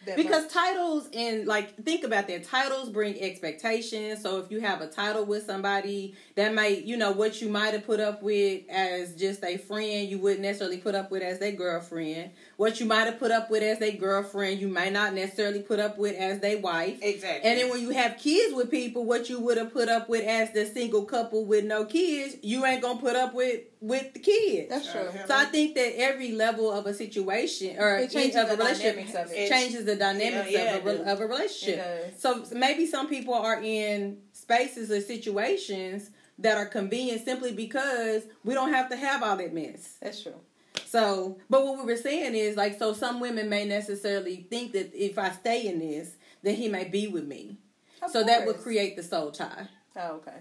Because much. titles and like think about that. Titles bring expectations. So if you have a title with somebody, that might you know what you might have put up with as just a friend, you wouldn't necessarily put up with as their girlfriend. What you might have put up with as a girlfriend, you might not necessarily put up with as a wife. Exactly. And then when you have kids with people, what you would have put up with as the single couple with no kids, you ain't gonna put up with with the kids. that's true. Uh-huh. So I think that every level of a situation or It changes of a relationship dynamics of it. changes the dynamics Yeah, yeah, of, a, it of a relationship. It So maybe some people are in spaces or situations that are convenient simply because we don't have to have all that mess. That's true. So, but what we were saying is like, so some women may necessarily think that if I stay in this, then he may be with me. Of so that would create the soul tie Oh, okay.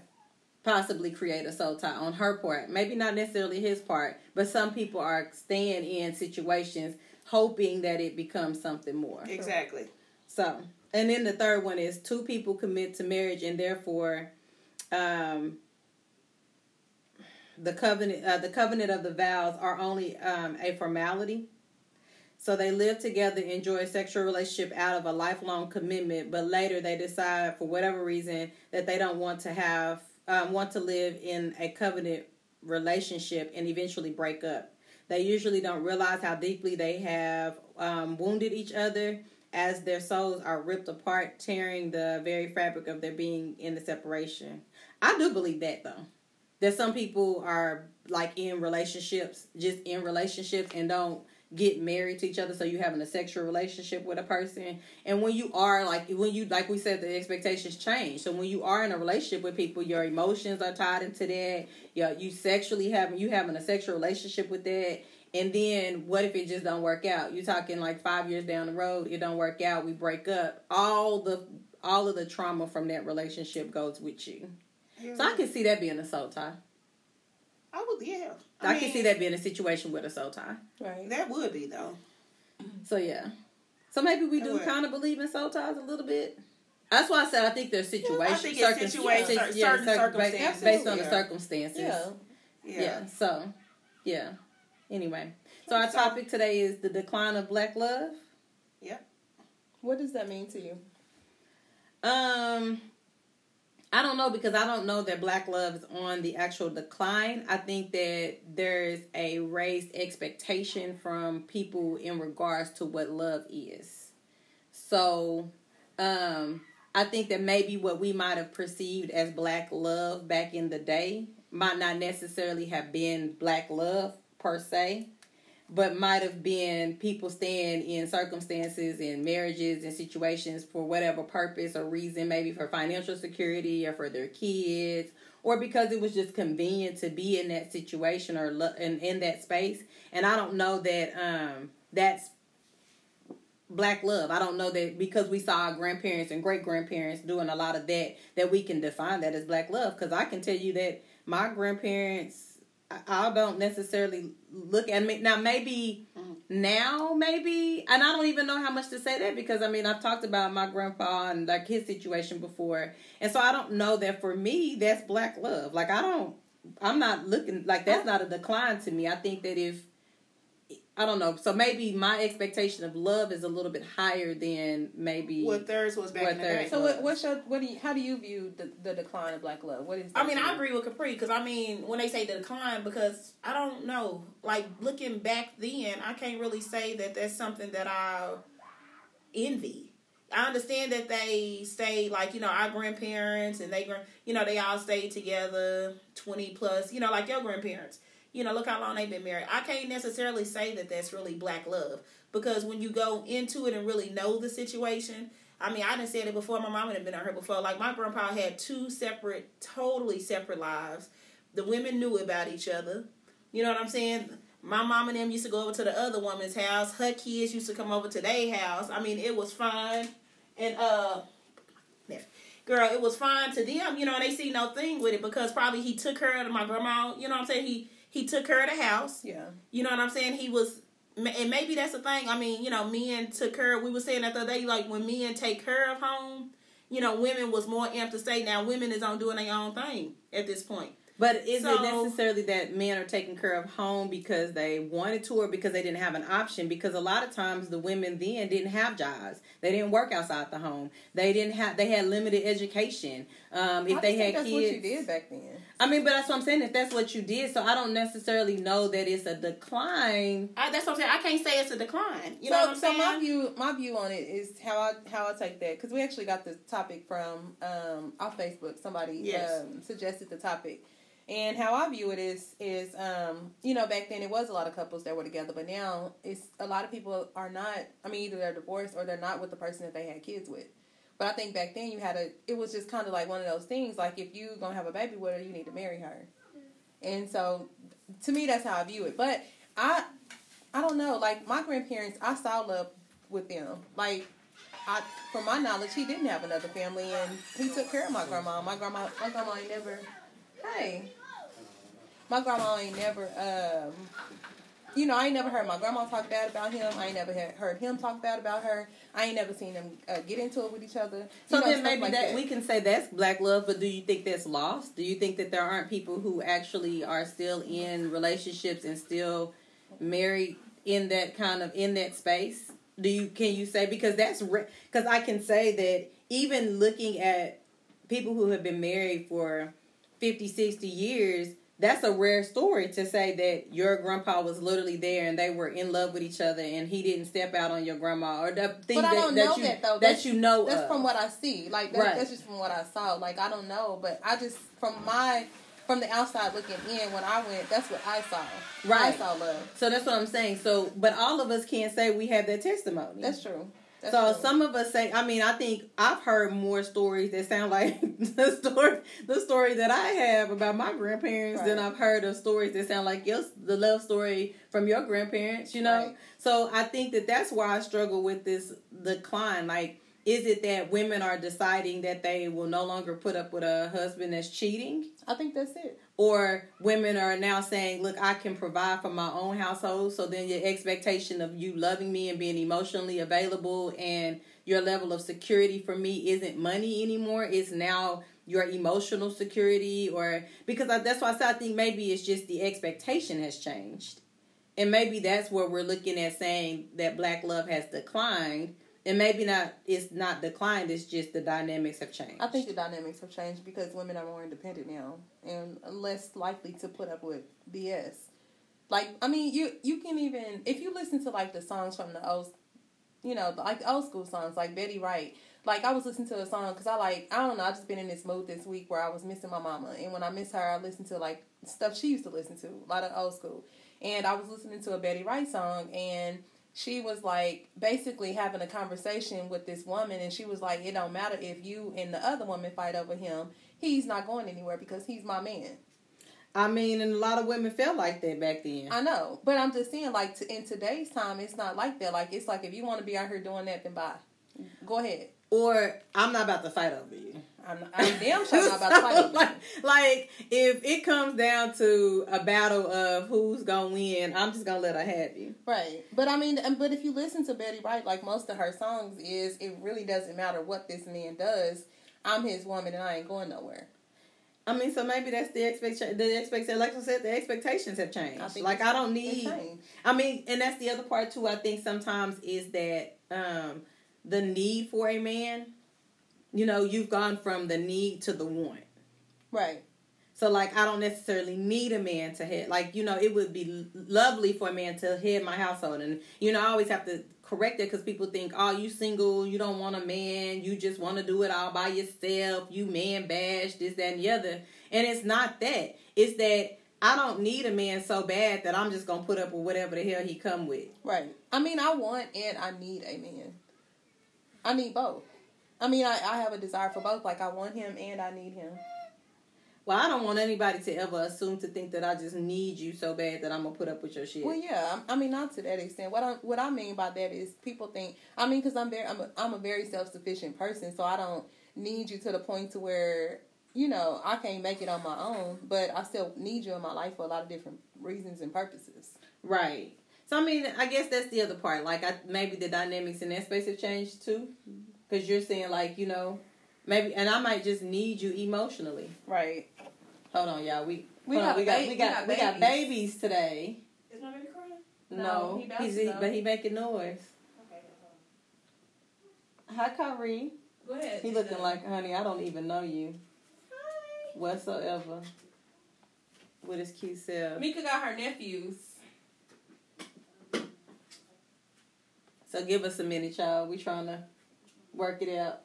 possibly create a soul tie on her part. Maybe not necessarily his part, but some people are staying in situations hoping that it becomes something more. exactly. So, and then the third one is two people commit to marriage and therefore um the covenant uh, the covenant of the vows are only um, a formality. So they live together, enjoy a sexual relationship out of a lifelong commitment, but later they decide for whatever reason that they don't want to have um, want to live in a covenant relationship and eventually break up. They usually don't realize how deeply they have um, wounded each other as their souls are ripped apart, tearing the very fabric of their being in the separation. I do believe that though. That some people are like in relationships, just in relationships and don't get married to each other so you're having a sexual relationship with a person. And when you are like when you like we said the expectations change. So when you are in a relationship with people your emotions are tied into that. You you sexually having you having a sexual relationship with that. And then what if it just don't work out? You talking like five years down the road it don't work out we break up. All the all of the trauma from that relationship goes with you so i can see that being a soul tie I would, yeah. i, mean, can see that being a situation with a soul tie Right. That would be though. So yeah. So maybe we do kind of believe in soul ties a little bit. That's why I said I think there's situations, think it's situation- circum- certain circ- circumstances. based on the circumstances. Yeah. Yeah. Yeah. So, yeah. Anyway, so our topic today is the decline of black love. Yep. What does that mean to you? Um, I don't know because I don't know that black love is on the actual decline. I think that there's a raised expectation from people in regards to what love is. So, um, I think that maybe what we might have perceived as black love back in the day might not necessarily have been black love per se, but might have been people staying in circumstances and marriages and situations for whatever purpose or reason, maybe for financial security or for their kids, or because it was just convenient to be in that situation or lo- in, in that space. And I don't know that um, that's black love. I don't know that because we saw our grandparents and great grandparents doing a lot of that, that we can define that as black love. Because I can tell you that my grandparents, I- don't necessarily look at me now. Maybe mm-hmm. now, maybe, and I don't even know how much to say that because I mean I've talked about my grandpa and like his situation before, and so I don't know that for me that's black love. Like I don't I'm not looking like that's oh. not a decline to me. I think that if I don't know, so maybe my expectation of love is a little bit higher than maybe What theirs was back What in the day. So what, what's your what do you how do you view the, the decline of black love? What is? I mean, to I agree with Capri because I mean, when they say the decline, because I don't know, like looking back then, I can't really say that that's something that I envy. I understand that they stayed like you know our grandparents and they you know they all stayed together twenty plus you know like your grandparents. You know, look how long they've been married. I can't necessarily say that that's really black love because when you go into it and really know the situation, I mean, I didn't say it before. My mom had been on her before. Like my grandpa had two separate, totally separate lives. The women knew about each other. You know what I'm saying? My mom and them used to go over to the other woman's house. Her kids used to come over to their house. I mean, it was fine. And uh, girl, it was fine to them. You know, and they see no thing with it because probably he took her to my grandma. You know what I'm saying? He he took her to the house. Yeah. You know what I'm saying? He was, and maybe that's the thing. I mean, you know, men took her. We were saying that the other day, like when men take care of home, you know, women was more amped to say now women is on doing their own thing at this point. But is So- it necessarily that men are taking care of home because they wanted to or because they didn't have an option? Because a lot of times the women then didn't have jobs. They didn't work outside the home. They didn't have they had limited education. Um, if I they just think had that's kids what you did back then. I mean, but that's what I'm saying. If that's what you did, so I don't necessarily know that it's a decline. I, that's what I'm saying. I can't say it's a decline. You so, know what I'm so saying? my view, my view on it is how I how I take that because we actually got the topic from um off Facebook. Somebody Yes. um, suggested the topic, and how I view it is is um you know back then it was a lot of couples that were together, but now it's a lot of people are not. I mean, either they're divorced or they're not with the person that they had kids with. But I think back then you had a. It was just kind of like one of those things. Like if you gonna have a baby with her, you need to marry her. And so, to me, that's how I view it. But I, I don't know. Like my grandparents, I saw love with them. Like, I, from my knowledge, he didn't have another family, and he took care of my grandma. My grandma, my grandma ain't never. Hey, my grandma ain't never. Um, you know, I ain't never heard my grandma talk bad about him. I ain't never heard him talk bad about her. I ain't never seen them uh, get into it with each other. So You know, then maybe like that, we can say that's black love, but do you think that's lost? Do you think that there aren't people who actually are still in relationships and still married in that kind of in that space? Do you can you say because that's because I can say that even looking at people who have been married for 50, 60 years, that's a rare story to say that your grandpa was literally there and they were in love with each other and he didn't step out on your grandma or the thing But I that, don't that know you that though. that you know That's of. from what I see. Like that, Right. that's just from what I saw. Like I don't know, but I just from my from the outside looking in when I went, that's what I saw. I Right. saw love. So that's what I'm saying. So, but all of us can't say we have that testimony. That's true. That's so true. some of us say. I mean, I think I've heard more stories that sound like the story, the story that I have about my grandparents than I've heard of stories that sound like your the love story from your grandparents. You know. Right. So I think that that's why I struggle with this decline. Like, is it that women are deciding that they will no longer put up with a husband that's cheating? I think that's it. Or women are now saying, "Look, I can provide for my own household." So then your expectation of you loving me and being emotionally available and your level of security for me isn't money anymore. It's now your emotional security or because I, that's why I I think maybe it's just the expectation has changed. And maybe that's where we're looking at saying that black love has declined. And maybe not it's not declined, it's just the dynamics have changed. I think the dynamics have changed because women are more independent now and less likely to put up with BS. Like I mean, you you can even if you listen to like the songs from the old, you know, like old school songs like Betty Wright. Like I was listening to a song because I like I don't know I just been in this mood this week where I was missing my mama and when I miss her I listen to like stuff she used to listen to a lot of old school and I was listening to a Betty Wright song and she was like basically having a conversation with this woman and she was like it don't matter if you and the other woman fight over him. He's not going anywhere because he's my man. I mean, and a lot of women felt like that back then. i know but i'm just saying like to, in today's time it's not like that. Like it's like if you want to be out here doing that then bye. Go ahead. Or I'm not about to fight over you. I'm, I'm damn sure not about to fight like, like if it comes down to a battle of who's gonna win, I'm just gonna let her have you. Right. But I mean, but if you listen to Betty Wright, like most of her songs is, it really doesn't matter what this man does. I'm his woman and I ain't going nowhere. I mean, so maybe that's the expectation. The expectation, like I said, the expectations have changed. I like I don't need. I mean, and that's the other part too. I think sometimes is that um the need for a man. You know, you've gone from the need to the want. Right. So like I don't necessarily need a man to head like you know it would be lovely for a man to head my household and you know I always have to correct it because people think oh you single you don't want a man you just want to do it all by yourself you man bash this that and the other and it's not that it's that I don't need a man so bad that I'm just gonna put up with whatever the hell he come with Right. I mean, I want and I need a man. I need both. I mean, I, I have a desire for both. Like, I want him and I need him. well I don't want anybody to ever assume to think that I just need you so bad that I'm gonna put up with your shit Well, yeah. I I mean, not to that extent. What I what I mean by that is people think. I mean, because I'm very I'm a, I'm a very self sufficient person, so I don't need you to the point to where you know I can't make it on my own. But I still need you in my life for a lot of different reasons and purposes. Right. So I mean, I guess that's the other part. Like, I maybe the dynamics in that space have changed too, because you're saying like, you know, maybe, and I might just need you emotionally. Right. Hold on, y'all. We We hold on, got we got ba- we we got got we got babies. babies today. Is my baby crying? No, No, he he's he, but he making noise. Hi, Kyrie. Go ahead. He looking like, honey, I don't even know you Hi. whatsoever. With his cute self. Mika got her nephews. So give us a minute, y'all. We trying to work it out.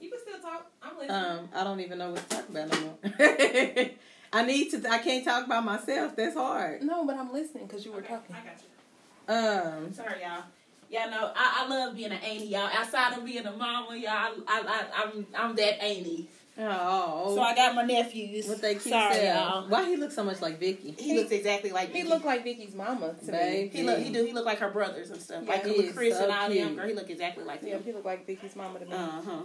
You can still talk. I'm listening. Um, I don't even know what to talk about no more. I need to. I can't talk about myself. That's hard. no, but I'm listening because you were Okay, talking. I got you. Um, Sorry, y'all. Y'all know I, I love being an auntie, y'all. Outside of being a mama, y'all, I, I, I I'm I'm that auntie. Oh, So I got my nephews. what they keep Sorry, saying. y'all. Why he look so much like Vicky? He looks exactly like He looked like Vicky's mama to Babe. me. He look he do he look like her brothers and stuff. Yeah, like he with is Chris so and all them. Girl, he look exactly like Yeah, he looked like Vicky's mama to me. Uh huh.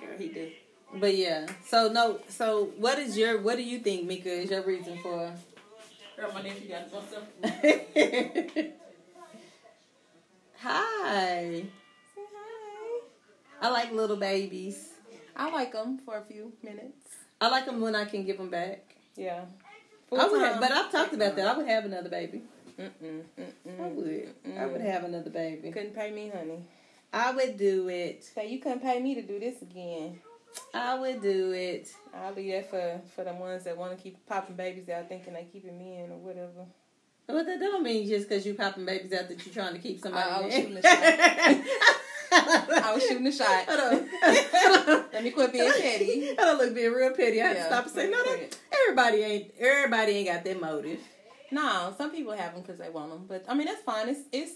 Girl, he do. But yeah. So no. So what is your? What do you think, Mika? Is your reason for? Girl, my nephew got something. Hi. Say hi. I like little babies. I like them for a few minutes. I like them when I can give them back. Yeah. I would have, but I've talked about that. I would have another baby. Mm-mm, mm-mm. I would. I would have another baby. Couldn't pay me, honey. I would do it. Say you couldn't pay me to do this again. I would do it. I'll leave that for for the ones that want to keep popping babies out, thinking they keeping me in or whatever. Well, that don't mean just because you popping babies out that you're trying to keep somebody. I- was in. shooting a shot. I was shooting a shot. Hold on. Let me quit being petty. I don't look being real petty. I have to stop and say, no, no, everybody ain't. Everybody ain't got that motive. No, some people have them because they want them, but I mean that's fine. It's it's.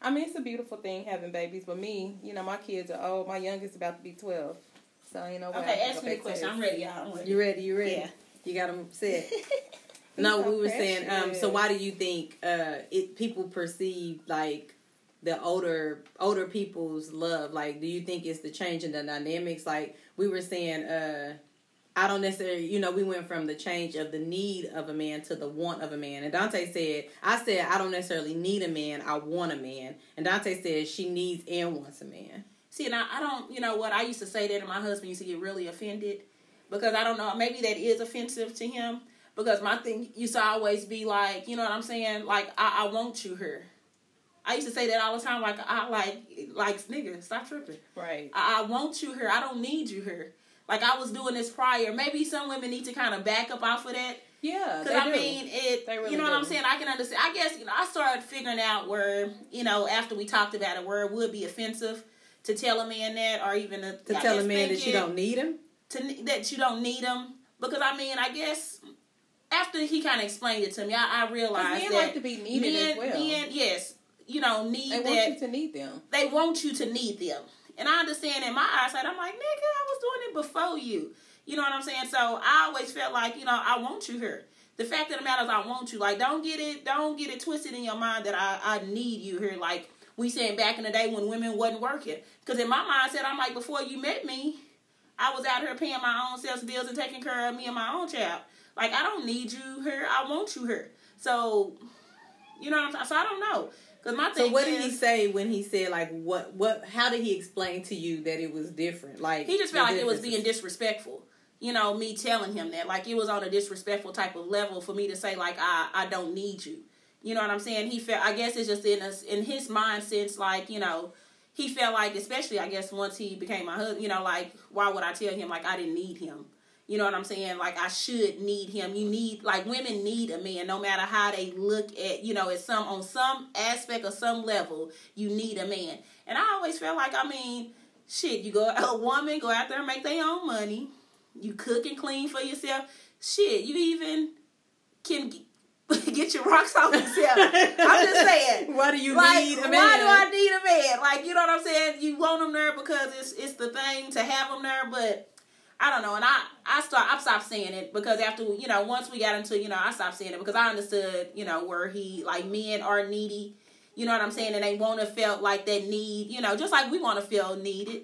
I mean it's a beautiful thing having babies, but me, you know, my kids are old. My youngest about to be twelve, so you know. what, Okay, ask me a question. I'm ready, y'all. I'm ready. You ready? You ready? Yeah. You got them set. No, so we were saying. Um, so why do you think uh, it people perceive like the older older people's love? Like, do you think it's the change in the dynamics? Like we were saying, uh, I don't necessarily. You know, we went from the change of the need of a man to the want of a man. And Dante said, I said I don't necessarily need a man. I want a man. And Dante said she needs and wants a man. See, and I, I don't, you know what? I used to say that, and my husband used to get really offended because I don't know. Maybe that is offensive to him because my thing used to always be like, you know what I'm saying? Like, I, I want you here. I used to say that all the time. Like, I like, like, nigga, stop tripping. Right. I, I want you here. I don't need you here. Like I was doing this prior. Maybe some women need to kind of back up off of that. Yeah, Because they I do. mean, it. They really you know what I'm saying? I can understand. I guess you know. I started figuring out where you know after we talked about it, where it would be offensive to tell a man that, or even to, To I tell a man that you don't need him. to that you don't need him. Because I mean, I guess after he kind of explained it to me, I, I 'Cause realized men that like to be needed men, as well. men, yes, you know, need they that want you to need them. they want you to need them. And I understand in my eyesight, I'm like, nigga, I was doing it before you. You know what I'm saying? So I always felt like, you know, I want you here. The fact of the matter is I want you. Like, don't get it, don't get it twisted in your mind that I, I need you here. Like we saying back in the day when women wasn't working. Because in my mindset, I'm like, before you met me, I was out here paying my own self bills and taking care of me and my own child. Like I don't need you here. I want you here. So, you know what I'm saying? So I don't know. Cause my So what is, did he say when he said like what what how did he explain to you that it was different? Like He just felt like it was being disrespectful. you know, me telling him that. Like it was on a disrespectful type of level for me to say like I I don't need you. You know what I'm saying? He felt I guess it's just in us in his mind since like, you know, he felt like especially I guess once he became my husband, you know, like why would I tell him like I didn't need him? You know what I'm saying? Like I should need him. You need like women need a man no matter how they look at, you know, at some on some aspect or some level, you need a man. And I always felt like I mean, shit, you go a woman go out there and make their own money. You cook and clean for yourself. Shit, you even can get your rocks off yourself. I'm just saying. Why do you Like, need a man? why do I need a man? Like, you know what I'm saying? You want them there because it's it's the thing to have them there, but I don't know. And I I start I stopped saying it because after you know once we got into you know I stopped saying it because I understood you know where he like men are needy. You know what I'm saying? And they want to feel like that need. You know, just like we want to feel needed.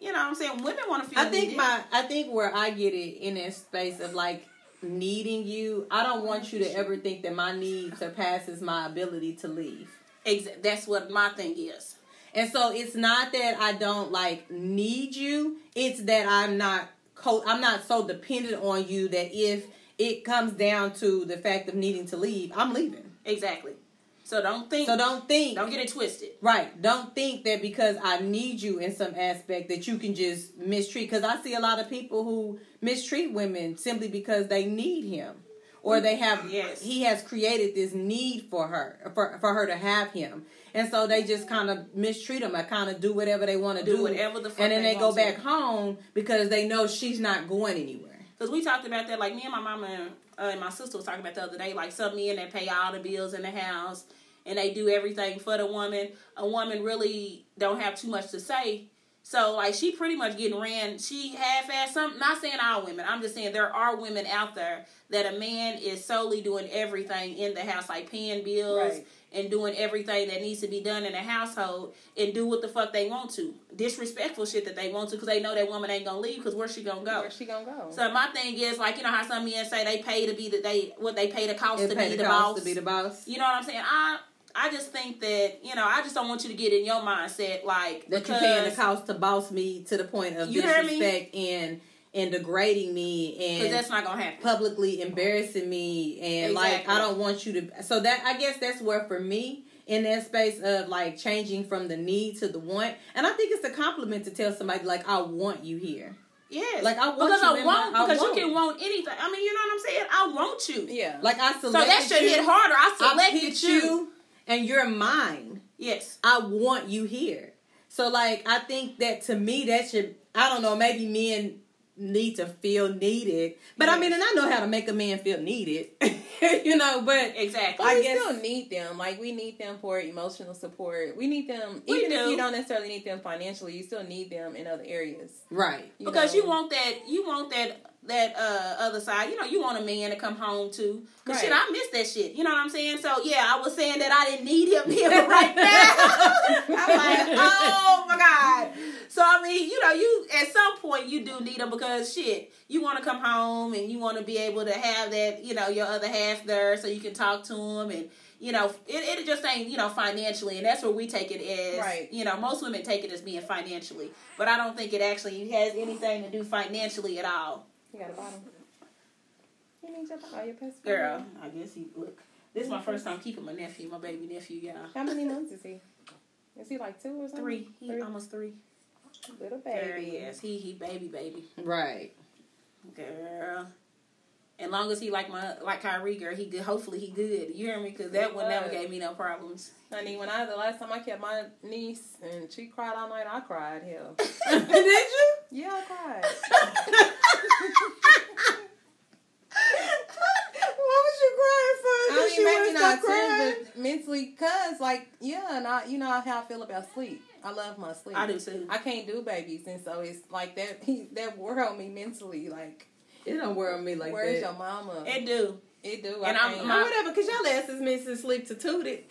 You know what I'm saying? Women want to feel. I think needed. my I think where I get it in that space of like needing you, I don't want you to ever think that my need surpasses my ability to leave. Exa- that's what my thing is. And so it's not that I don't like need you, it's that I'm not co- I'm not so dependent on you that if it comes down to the fact of needing to leave, I'm leaving. Exactly. So don't think. So don't think Don't get it twisted. Right. Don't think that because I need you in some aspect that you can just mistreat. Because I see a lot of people who mistreat women simply because they need him, or they have. Yes. He has created this need for her, for for her to have him, and so they just kind of mistreat him. I kind of do whatever they want to Do do, whatever the fuck and then they they, go want to. back home because they know she's not going anywhere. Because we talked about that, like me and my mama and, uh, and my sister was talking about the other day, like some men that pay all the bills in the house and they do everything for the woman. A woman really don't have too much to say. So like she pretty much getting ran. She half ass some. Not saying all women. I'm just saying there are women out there that a man is solely doing everything in the house, like paying bills Right. and doing everything that needs to be done in the household, and do what the fuck they want to. Disrespectful shit that they want to because they know that woman ain't gonna leave because where's she gonna go? Where's she gonna go? So my thing is like you know how some men say they pay to be the they what they pay the cost It to be the the boss. to be the boss. you know what I'm saying? I I just think that you know I just don't want you to get in your mindset like that you're paying the cost to boss me to the point of disrespect and and degrading me and that's not gonna happen. publicly embarrassing me and like I don't want you to so that I guess that's where for me in that space of like changing from the need to the want and I think it's a compliment to tell somebody like I want you here. Yes, Like, I want because you I want my- I because want. you can want anything. I mean, you know what I'm saying? I want you. yeah. Like I So selected that should you, hit harder. I I selected picked you. you and you're mine. Yes. I want you here. So like I think that to me that should I don't know, maybe men need to feel needed. But I mean and I know how to make a man feel needed. you know, but Exactly. But I we guess- still need them. Like we need them for emotional support. We need them We even if you don't necessarily need them financially. You still need them in other areas. right. you because know? you want that you want that that uh other side you know you want a man to come home to. Because shit i miss that shit. You know what i'm saying? So yeah i was saying that i didn't need him here right now. I'm like oh my god. So i mean you know you at some point you do need him because shit you want to come home and you want to be able to have that you know your other half there so you can talk to him and you know it, it just ain't you know financially and that's where we take it as Right. you know most women take it as being financially. But i don't think it actually has anything to do financially at all You got a bottom. You need your oh, your best friend. girl i guess he look this is my first time keeping my nephew my baby nephew y'all How many months is he? Is he like two or something? three he Three? almost three Little girl baby. yes he he baby baby Right. girl and long as he like my like Kyrie girl, he good. Hopefully he good. You hear me? Because that one never gave me no problems. Honey, when I the last time I kept my niece and she cried all night, I cried. Hell, Did you? yeah, I cried. what was you crying for? I mean, she maybe wouldn't crying? but mentally, cause like yeah, and I, you know how I feel about sleep. I love my sleep. I do too. I can't do babies, and so it's like that. He, that world me mentally. Like, It don't worry on me like where's that. Where's your mama? It do. it do. And I I'm- can't. my- whatever, cause y'all asses missing sleep to toot it.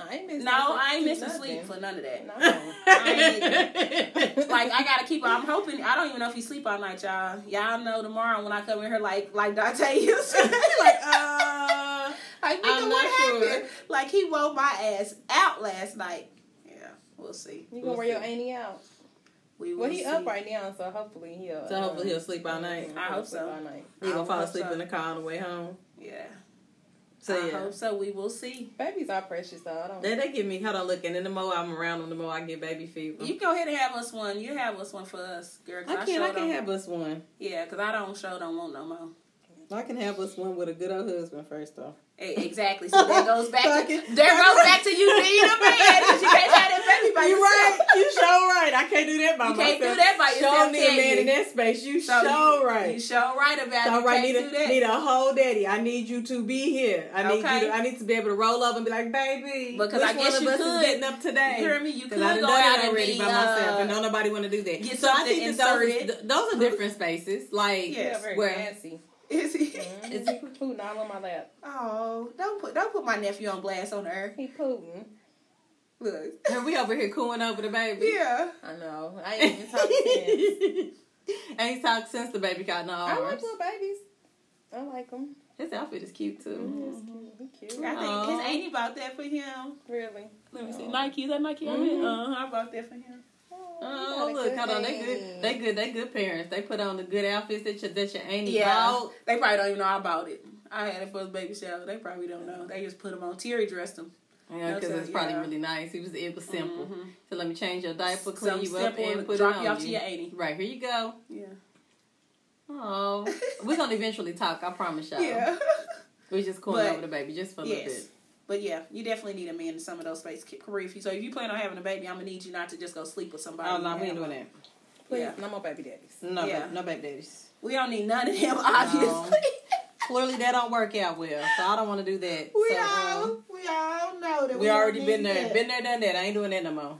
I ain't missing. No, I ain't missing nothing. sleep for none of that. No. I like I gotta keep. I'm hoping. I don't even know if he sleep all night, y'all. Y'all know tomorrow when I come in here, like like Dante used to. like uh, like nigga, I'm what not sure. happened? Like he woke my ass out last night. Yeah, we'll see. You We'll gonna wear your see. auntie out? We Well, he see. up right now, so hopefully he'll. So hopefully um, he'll sleep all night. I hope sleep so. All night. He gonna fall asleep so. in the car on the way home. Yeah. So I yeah. hope so. We will see. Babies are precious, though. I don't. They, they give me hold on looking and the more I'm around them the more I get baby fever. You go ahead and have us one. You have us one for us, girl. 'cause I can't I can don't- have us one. Yeah, because I don't show don't want no more. I can have us one with a good old husband first though. Exactly. So there goes back to there goes back to you being a man because you can't have that baby by You yourself. right. You sure right. I can't do that by You myself. You can't do that by yourself, Show me a man you? in that space. You So sure right. You sure right about So it. right, need a that. need a whole daddy. I need you to be here. I need Okay. you. To, I need to be able to roll up and be like, baby. Because I guess you could. getting up today? You hear me? You could I go out and already be, by myself, uh, and don't nobody want to do that. So I think that those, those are different spaces. Like, Yeah, very where fancy. Is he? Is he pooting all on my lap? Oh, don't put don't put my nephew on blast on her. He pooting. Look. and we over here cooing over the baby. Yeah. I know. I ain't even talking since. Ain't talked since the baby got in the I like little babies. I like them. His outfit is cute too. He cute. I think Aw. his auntie bought that for him. Really. Let me see. Nike, is that Nike? Mhm. Uh huh. I bought that for him. Oh, look, hold on. They good. They good. They good parents. They put on the good outfits that your, that your auntie Yeah. bought. They probably don't even know I bought it. I had it for his baby shower. They probably don't know. They just put them on. Terry dressed them. Yeah, because it's probably yeah. really nice. It was it was simple. Mhm. So let me change your diaper, clean Something you up, simple, and put drop it on you off to your auntie. Right here you go. Yeah. Oh, we're gonna eventually talk. I promise y'all. Yeah. We're just going But- over the baby just for a little bit. But yeah, you definitely need a man in some of those spaces. Career. If you- So if you plan on having a baby, I'm gonna need you not to just go sleep with somebody. Oh no, You we ain't have doing that. Please, Yeah. no more baby daddies. No, Yeah. baby, no baby daddies. We don't need none of them, obviously. Clearly, that don't work out well, so I don't want to do that. we So, all um, we all know that we don't already been there, that. been there, done that. I ain't doing that no more.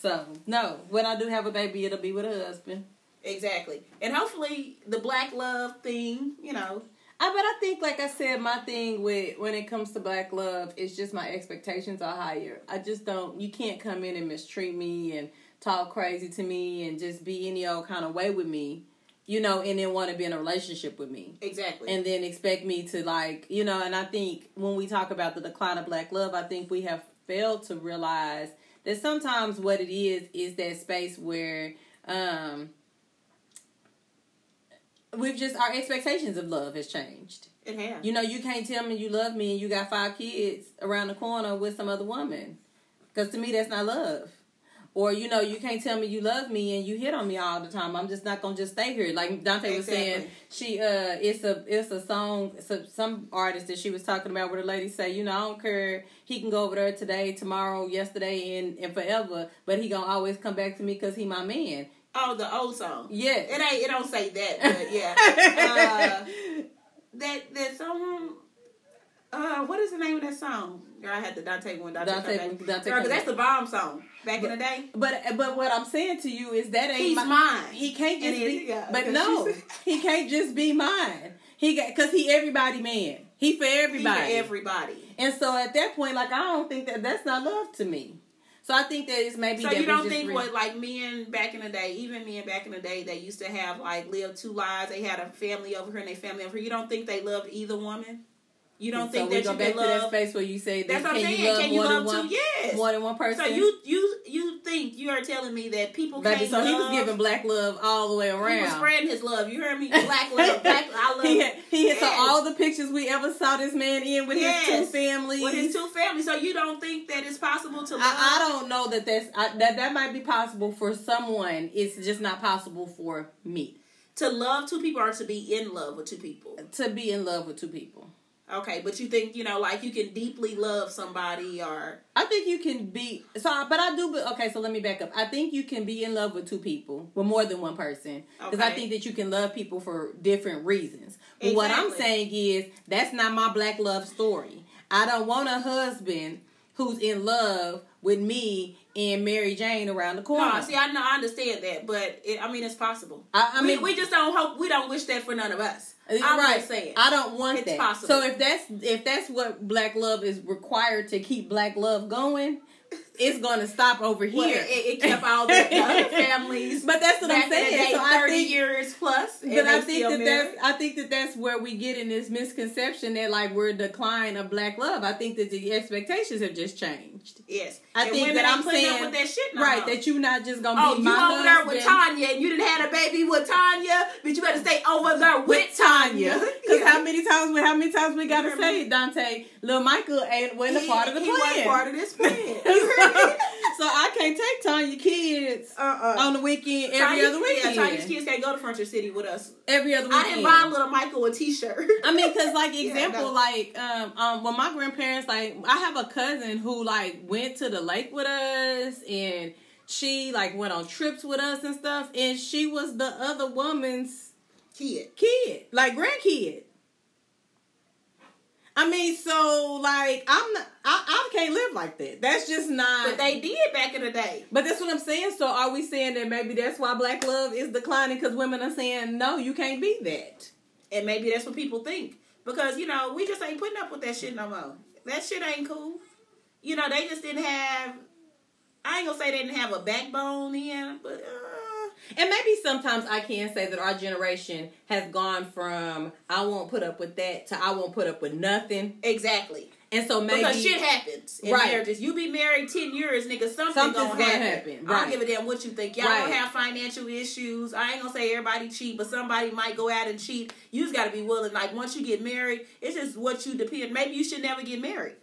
So no, when I do have a baby, it'll be with a husband. Exactly. And hopefully the black love thing, you know. I but I think, like I said, my thing with when it comes to black love is just my expectations are higher. I just don't. You can't come in and mistreat me and talk crazy to me and just be any old kind of way with me, you know, and then want to be in a relationship with me. Exactly. and then expect me to like you know and i think when we talk about the decline of black love i think we have failed to realize that sometimes what it is is that space where um we've just our expectations of love has changed. It has. you know you can't tell me you love me and you got five kids around the corner with some other woman. Because to me that's not love. Or you know you can't tell me you love me and you hit on me all the time. I'm just not gonna just stay here. Like dante was saying she uh it's a it's a song so some artist that she was talking about where the lady say you know i don't care. He can go over there today tomorrow yesterday and, and forever but he gonna always come back to me because he my man oh, the old song. yeah It ain't it don't say that, but yeah. uh, that that song uh what is the name of that song? Girl, I had the Dante one. Dante, Dante- back. Dante Girl, that's the bomb song back in the day. but but what i'm saying to you is that ain't He's my, mine. He can't just be, yeah, but no, he can't just be mine. He got because he everybody man. He for He for everybody. everybody. and so at that point, like I don't think that that's not love to me. So I think that it's maybe So that you don't think what like men back in the day, even men back in the day, they used to have like live two lives. They had a family over here and they family over here. You don't think they loved either woman? You don't so think that go you back can to that love? space where you say that That's what I'm saying. you love Can you love one, two? Yes. more than one person? So you you you think you are telling me that people Baby, can't so he was giving black love all the way around. He was spreading his love. You heard me? Black love. Black. I love. he had, he had so Yes. all the pictures we ever saw this man in with his two families. with his two families. So you don't think that it's possible to love? I, I don't know that that's I, that that might be possible for someone. It's just not possible for me to love two people or to be in love with two people. to be in love with two people. Okay, but you think you know, like you can deeply love somebody, or I think you can be so, but I do. But okay, so let me back up. I think you can be in love with two people, with more than one person, because I think that you can love people for different reasons. But what I'm saying is that's not my black love story. I don't want a husband who's in love with me and Mary Jane around the corner. no? See, I know, I understand that, but it, I mean, it's possible. I, I we, mean, we just don't hope. We don't wish that for none of us. I'm right. just saying. I don't want It's that. possible. So if that's if that's what black love is required to keep black love going, it's gonna stop over Well, here. it, it kept all the, the other families. but that's what I'm saying. day, so I thirty think, years plus. but I think that married. that's I think that that's where we get in this misconception that like we're a decline of black love. I think that the expectations have just changed. yes. I And think that I'm saying with that shit no right more. that you're not just gonna Oh, be you my over there with. Tanya and you didn't have a baby with Tanya, but you better stay over there with, with Tanya. Because Yeah. how many times we how many times we gotta say it, Dante? Little Michael ain't wasn't a part of the he plan. wasn't part of this plan. so I can't take Tanya kids uh-uh. on the weekend every Tanya- other weekend. Yeah, Tanya's kids can't go to Frontier City with us. every other weekend. I weekend. didn't buy little Michael a T-shirt. I mean, cause like Yeah, example, no. like um, um, when my grandparents, like I have a cousin who like went to the lake with us, and she like went on trips with us and stuff, and she was the other woman's kid. kid, like grandkid. I mean, so like I'm not, I, I can't live like that. That's just not. But they did back in the day. But that's what I'm saying. So are we saying that maybe that's why black love is declining because women are saying no, you can't be that. And maybe that's what people think. Because, you know, we just ain't putting up with that shit no more. That shit ain't cool. You know, they just didn't have I ain't gonna say they didn't have a backbone in, but uh And maybe sometimes I can say that our generation has gone from I won't put up with that to I won't put up with nothing. exactly. And so maybe because shit happens in Right. marriages. You be married ten years, nigga. Something Something's gonna, happen. happen, I don't give a damn what you think. Y'all Right. don't have financial issues. I ain't gonna say everybody cheat, but somebody might go out and cheat. You just gotta be willing. Like once you get married, it's just what you depend. Maybe you should never get married.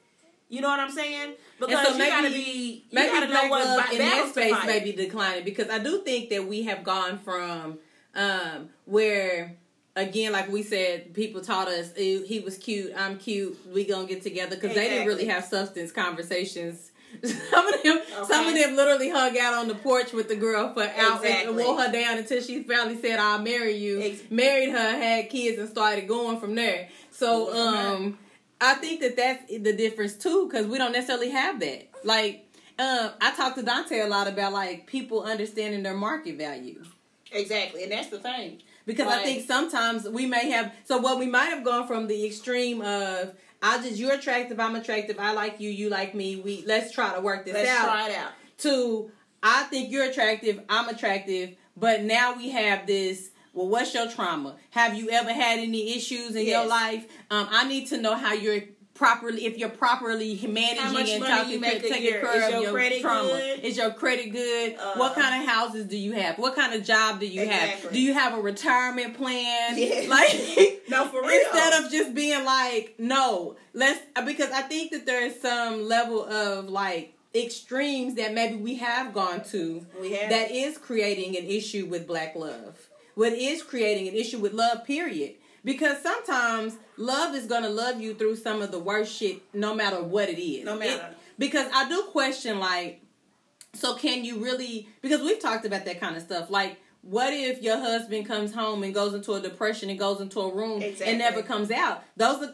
You know what I'm saying? Because so you gotta maybe- be. You maybe gotta know black what love in that space may be declining. Because I do think that we have gone from um where again like we said people taught us he was cute i'm cute we gonna get together. Because they didn't really have substance conversations. Some of them some of them literally hung out on the porch with the girl for and Exactly. wore her down until she finally said i'll marry you. Married her had kids and started going from there. So um I think that that's the difference too, because we don't necessarily have that. Like, um, I talk to Dante a lot about like people understanding their market value. Exactly, and that's the thing. Because I think sometimes we may have so what we might have gone from the extreme of I just you're attractive, I'm attractive, I like you, you like me, we let's try to work this Let's out. try it out. To I think you're attractive, I'm attractive, but now we have this. Well, what's your trauma? Have you ever had any issues in your life? Um, I need to know how you're properly, if you're properly managing and talking, you taking care Is of your your credit trauma. good? Is your credit good? Uh, what kind of houses do you have? What kind of job do you have? Do you have a retirement plan? Yes. Like No, for real. instead of just being like, no, let's because I think that there is some level of like extremes that maybe we have gone to have. that is creating an issue with black love. What is creating an issue with love, period. Because sometimes love is gonna love you through some of the worst shit, no matter what it is. No matter. It- because I do question like so can you really because we've talked about that kind of stuff like what if your husband comes home and goes into a depression and goes into a room Exactly. and never comes out those are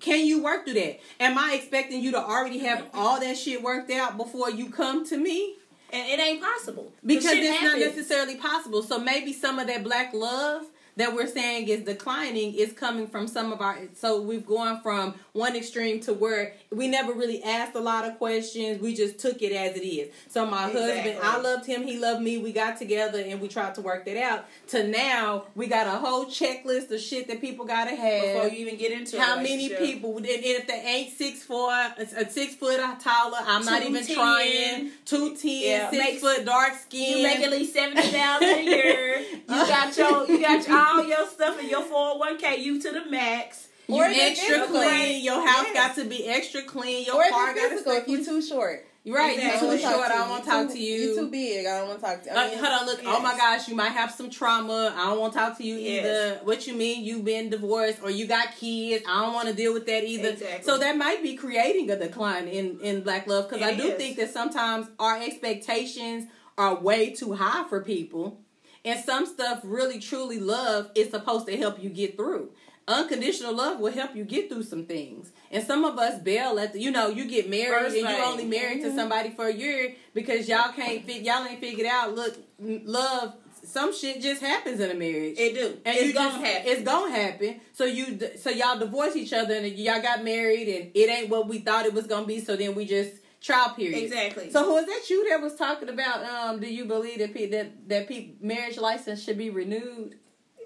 can you work through that am i expecting you to already have all that shit worked out before you come to me and it ain't possible. Because it's not necessarily possible. So maybe some of that black love that we're saying is declining is coming from some of our so we've gone from one extreme to where we never really asked a lot of questions we just took it as it is so my husband i loved him he loved me we got together and we tried to work that out to now we got a whole checklist of shit that people gotta have before you even get into how many people? And if they ain't six four, a six foot taller, I'm not even 2'10", trying. Two ten, Yeah, six makes- foot, dark skin. You make at least seventy thousand a year. You got your you got your, all your stuff in your four hundred one k. You to the max. You Or extra clean. Your house Yes. got to be extra clean. Your Or car got to stay if you clean. too short. Right, Exactly. you I too short. I don't want to talk to you. You're too big. I don't want to talk to you. Uh, I mean, hold on, look. Oh my gosh, you might have some trauma. I don't want to talk to you Yes. either. What you mean? You've been divorced or you got kids? I don't want to deal with that either. Exactly. So that might be creating a decline in in black love because I do is. think that sometimes our expectations are way too high for people, and some stuff really truly love is supposed to help you get through. Unconditional love will help you get through some things. And some of us bail at the, you know, you get married First and you're only married to somebody for a year because y'all can't fig- y'all ain't figured out. Look, love. Some shit just happens in a marriage. It do. and it's you gonna just, happen. It's gonna happen. So you, so y'all divorce each other and y'all got married and it ain't what we thought it was gonna be. So then we just trial period. Exactly. So was that you that was talking about? Um, do you believe that pe- that that pe- marriage license should be renewed?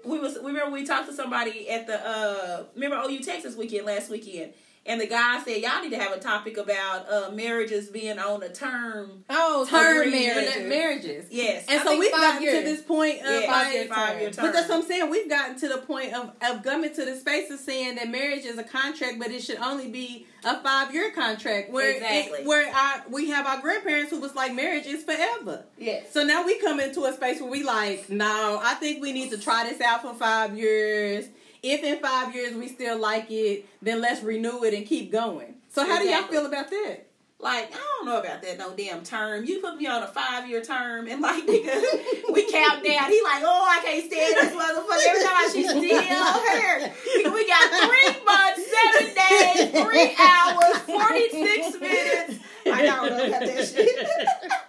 we was we remember we talked to somebody at the uh remember OU Texas weekend last weekend. And the guy said, "Y'all need to have a topic about uh, marriages being on a term." Oh, Term marriages. marriages. Yes, And I so we've gotten years. to this point of yeah, like, year five year term. term. But that's what I'm saying. We've gotten to the point of, of coming to the space of saying that marriage is a contract, but it should only be a five year contract. Where Exactly. it, where our, we have our grandparents who was like marriage is forever. yes. So now we come into a space where we like, no, I think we need to try this out for five years. If in five years we still like it, then let's renew it and keep going. So how do y'all feel about that? Like, I don't know about that no damn term. You put me on a five year term and like nigga, we count down. He like, oh I can't stand this motherfucker. Every time she's still here. We got three months, seven days, three hours, forty six minutes. I don't know about that shit.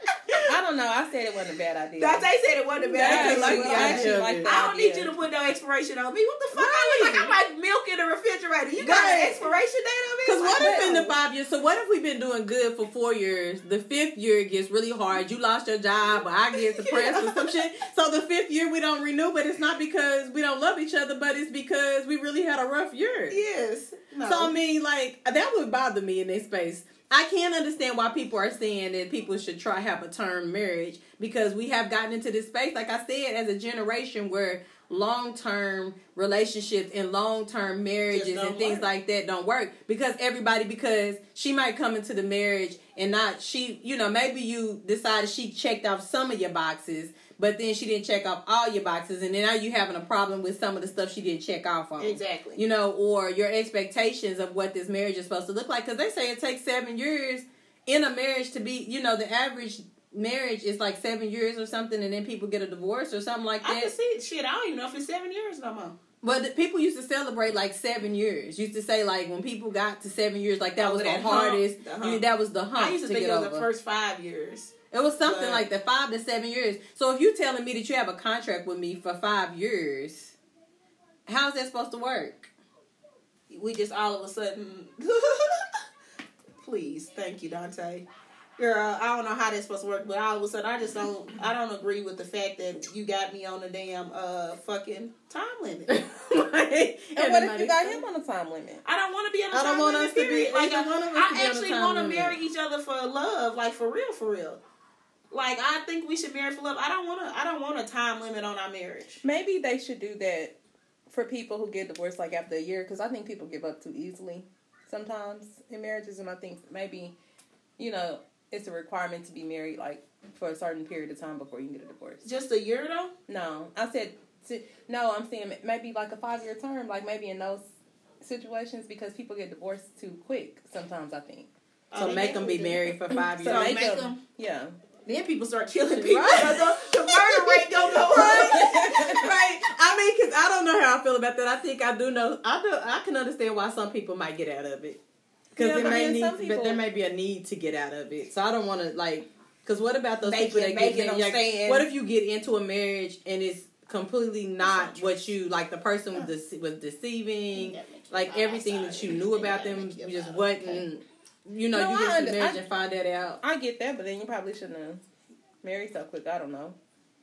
I don't know. I said it wasn't a bad idea. Dante said it wasn't a bad actually, idea. I actually like that I don't need idea. you to put no expiration on me. What the fuck? I look like I'm like milk in the refrigerator. You got Right. an expiration date on me? Because what if in the five years? So what if we've been doing good for four years? The fifth year gets really hard. You lost your job, or I get depressed or some shit. So the fifth year we don't renew, but it's not because we don't love each other, but it's because we really had a rough year. Yes. No. So I mean, like that would bother me in this space. I can't understand why people are saying that people should try have a term marriage because we have gotten into this space, like I said, as a generation where long term relationships and long term marriages and things work. like that don't work because everybody because she might come into the marriage and not she you know maybe you decided she checked off some of your boxes but then she didn't check off all your boxes and then now you having a problem with some of the stuff she didn't check off on Exactly. you know, or your expectations of what this marriage is supposed to look like. Because they say it takes seven years in a marriage to be, you know, the average marriage is like seven years or something, and then people get a divorce or something like that. I can see. Shit, I don't even know if it's seven years no more. But the- people used to celebrate like seven years. Used to say like when people got to seven years, like that Oh, was the that hump, hardest. the hump. you- that was the hump I used to to think it was over. the first five years. It was something But- like the five to seven years. So if you're telling me that you have a contract with me for five years, how's that supposed to work? We just all of a sudden. Please, thank you, Dante. Girl, I don't know how that's supposed to work, but all of a sudden, I just don't. I don't agree with the fact that you got me on a damn uh fucking time limit. Like, And what if you got him on a time limit? I don't want to be on a I don't want limit. us to be- Like, I, one of us to be on I a actually want to marry each other for love, like for real, for real. Like I think we should marry for love. I don't want to. I don't want a time limit on our marriage. Maybe they should do that for people who get divorced like after a year because I think people give up too easily sometimes in marriages, and I think maybe you know it's a requirement to be married like for a certain period of time before you can get a divorce. Just a year though. No, I said to, no. I'm saying maybe like a five year term, like maybe in those situations because people get divorced too quick. Sometimes I think. So oh, they make them be married for five years. So make, make them, 'em- yeah. Then people start killing people. Right. The, the murder rate gonna go up. right. I mean, because I don't know how I feel about that. I think I do know. I do. I can understand why some people might get out of it. Because Yeah, there but may need, some but people- there may be a need to get out of it. So I don't want to like. Because what about those people it- that get it, in? Like, saying. what if you get into a marriage and it's completely not not what you like? The person was dece- was deceiving. Like everything that you knew about them you just wasn't. You know, No, you get under- marriage I- and find that out. I get that, but then you probably shouldn't have married so quick. I don't know.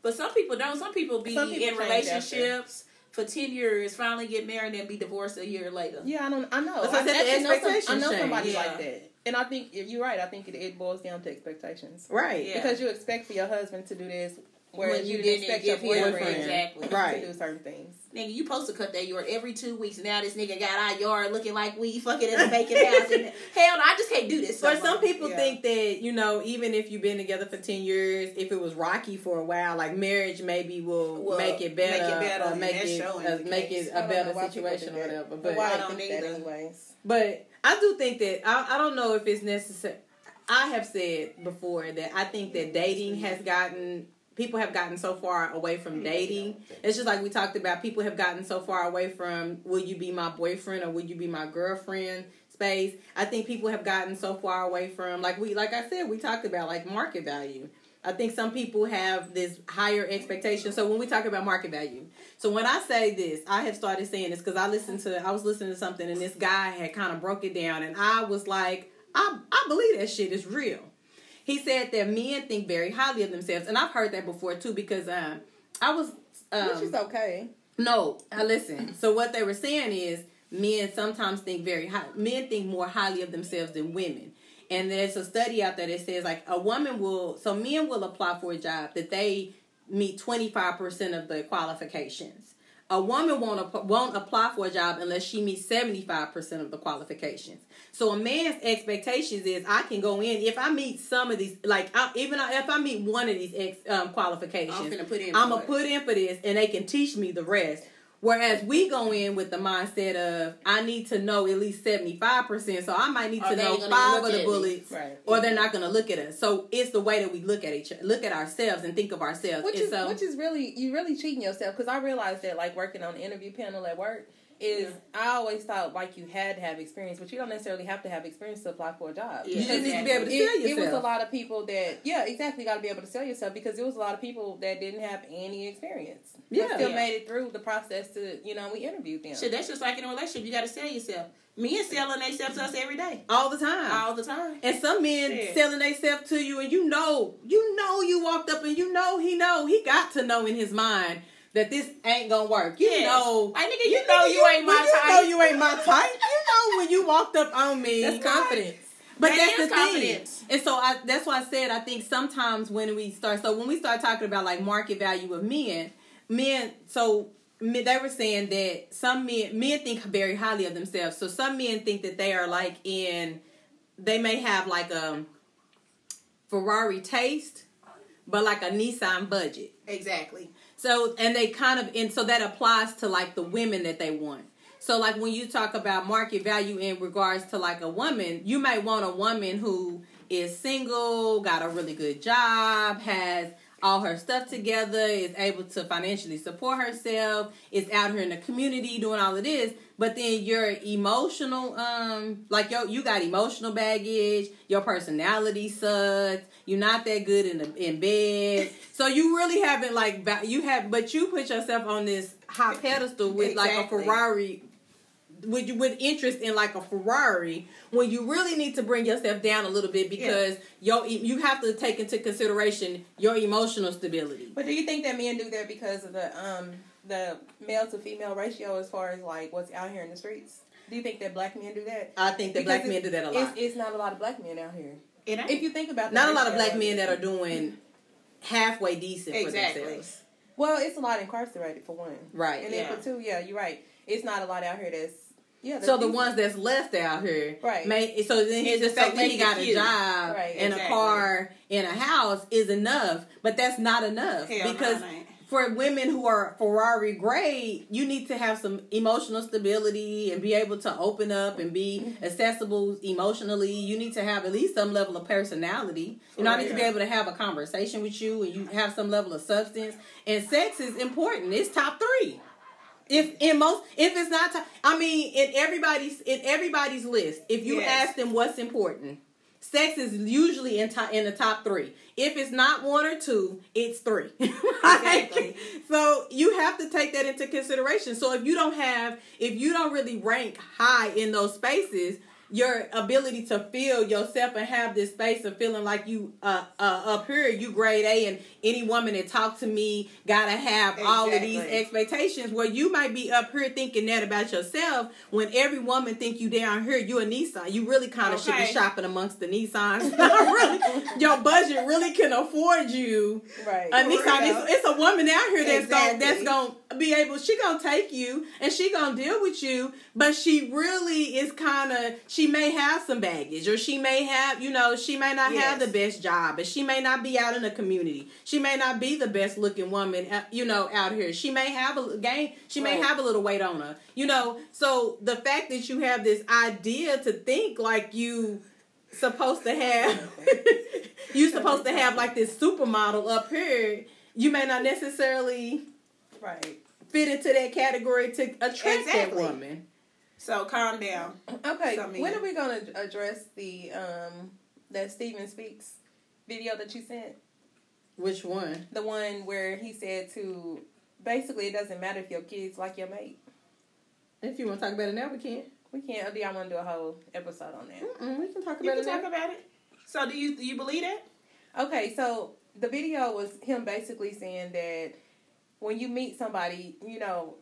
But some people don't. Some people be Some people in relationships for ten years, finally get married, and be divorced a year later. Yeah, I don't. I know. I I, know, some, I know somebody Yeah. like that, and I think you're right. I think it, it boils down to expectations Right. Yeah. because you expect for your husband to do this, whereas When you, you didn't didn't expect your give him- boyfriend exactly. Right. to do certain things. Nigga, you supposed to cut that yard every two weeks. Now this nigga got our yard looking like we fucking in a vacant house. And hell no, I just can't do this. But no some people Yeah. think that you know, even if you've been together for ten years, if it was rocky for a while, like marriage maybe will Will make it better, make it better, or make it showing uh, make it I a better situation or whatever. But But why I I don't think that anyways. but I do think that I, I don't know if it's necessary. I have said before that I think that dating has gotten people have gotten so far away from dating. It's just like we talked about. People have gotten so far away from will you be my boyfriend or will you be my girlfriend space. I think people have gotten so far away from like we like I said we talked about like market value. I think some people have this higher expectation. So when we talk about market value, so when I say this, I have started saying this because I listened to I was listening to something and this guy had kind of broke it down and I was like, I I believe that shit is real. He said that men think very highly of themselves, and I've heard that before too because um, I was um, Which is okay. no, I listen. So what they were saying is men sometimes think very high. Men think more highly of themselves than women. And there's a study out there that says like a woman will so men will apply for a job that they meet 25% of the qualifications. A woman won't won't apply for a job unless she meets 75% of the qualifications. So a man's expectations is I can go in if I meet some of these like I, even if I meet one of these ex, um, qualifications I'm finna put in I'm gonna put in for this and they can teach me the rest. Whereas we go in with the mindset of I need to know at least seventy five percent, so I might need to know five of the bullets, Right. or they're not gonna look at us. So it's the way that we look at each look at ourselves and think of ourselves. Which and is so which is really you really cheating yourself because I realized that like working on the interview panel at work is I always thought like you had to have experience, but you don't necessarily have to have experience to apply for a job. Yeah, you just need to be able to It, sell it yourself. was a lot of people that yeah exactly got to be able to sell yourself because there was a lot of people that didn't have any experience Yeah. but still Yeah. made it through the process to you know we interviewed them Shit, that's just like in a relationship. You got to sell yourself. Men selling themselves to us every day, all the time. all the time. and some men Shit. selling themselves to you, and you know, you know, you walked up and you know, he know, he got to know in his mind that this ain't gonna work. You Yes. know, Like, nigga, you know you ain't my when you type. know you ain't my type. You know when you walked up on me. that's confidence But That that's the thing. confidence. And so I, that's why I said I think sometimes when we start, so when we start talking about like market value of men, men, so men- they were saying that some men, men think very highly of themselves. So some men think that they are like in, they may have like a Ferrari taste, but like a Nissan budget. Exactly. So and they kind of and so that applies to like the women that they want. So like when you talk about market value in regards to like a woman, you might want a woman who is single, got a really good job, has all her stuff together, is able to financially support herself, is out here in the community doing all of this, but then your emotional um like yo you got emotional baggage, your personality sucks, you're not that good in the in bed. So you really haven't like you have but you put yourself on this high pedestal with like a Ferrari with you with interest in like a Ferrari when you really need to bring yourself down a little bit because your you have to take into consideration your emotional stability. but do you think that men do that because of the um the male to female ratio as far as like what's out here in the streets do you think that black men do that I think that black men do that a lot. it's not a lot of black men out here It ain't. if you think about the Not a lot of black men that are doing halfway decent Exactly. for themselves. Well, it's a lot incarcerated for one, Right. And then Yeah. for two, yeah, you're right. It's not a lot out here that's yeah. So the decent. ones that's left out here, Right. May, so then he just so he got a job Right, and a car and a house is enough, but that's not enough Hell because for women who are Ferrari grade, you need to have some emotional stability and be able to open up and be Mm-hmm. accessible emotionally. You need to have at least some level of personality. You know, I need to be able to have a conversation with you and you have some level of substance. And sex is important. It's top three. If in most, if it's not, I mean, in everybody's in everybody's list, if you Yes. ask them what's important, sex is usually in top in the top three. If it's not one or two, it's three. Exactly. so you have to take that into consideration. So if you don't have, if you don't really rank high in those spaces, your ability to feel yourself and have this space of feeling like you uh, uh up here, you grade A, and any woman that talk to me gotta have all of these expectations. Where you might be up here thinking that about yourself, when every woman think you down here, you a Nissan. You really kind of should be shopping amongst the Nissans. really, your budget really can afford you right. a For Nissan. It's, it's a woman out here that's gonna that's gonna be able. She gonna take you and she gonna deal with you, but she really is kind of. She may have some baggage, or she may have, you know, she may not have the best job, and she may not be out in the community. She may not be the best looking woman, uh, you know, out here. She may have a gain. She may have a little weight on her, you know. So the fact that you have this idea to think like you supposed to have you supposed to have like this supermodel up here you may not necessarily right. fit into that category to attract that woman So calm down. Okay. When are we gonna address the um that Stephan Speaks video that you sent? which one The one where he said to basically it doesn't matter if your kids like your mate. if you want to talk about it now we can We can't. Or do y'all want to do a whole episode on that? Mm, we can talk about You can it. talk now. about it. So do you do you believe it? Okay, so the video was him basically saying that when you meet somebody, you know,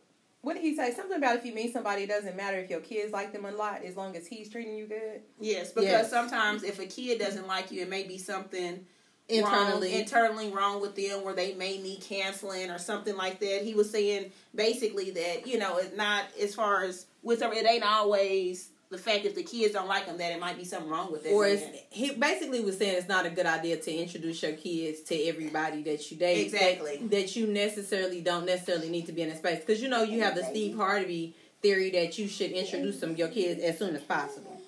what did he say? Something about if you meet somebody, it doesn't matter if your kids like them a lot as long as he's treating you good. Yes, because Yes. sometimes if a kid doesn't like you, it may be something Internally. wrong, internally wrong with them, where they may need canceling or something like that. He was saying basically that you know it's not as far as with them, it ain't always the fact if the kids don't like them that it might be something wrong with it. Or it's, he basically was saying it's not a good idea to introduce your kids to everybody that you date. Exactly. That, that you necessarily don't necessarily need to be in a space because you know you have the Steve Harvey theory that you should introduce them your kids as soon as possible.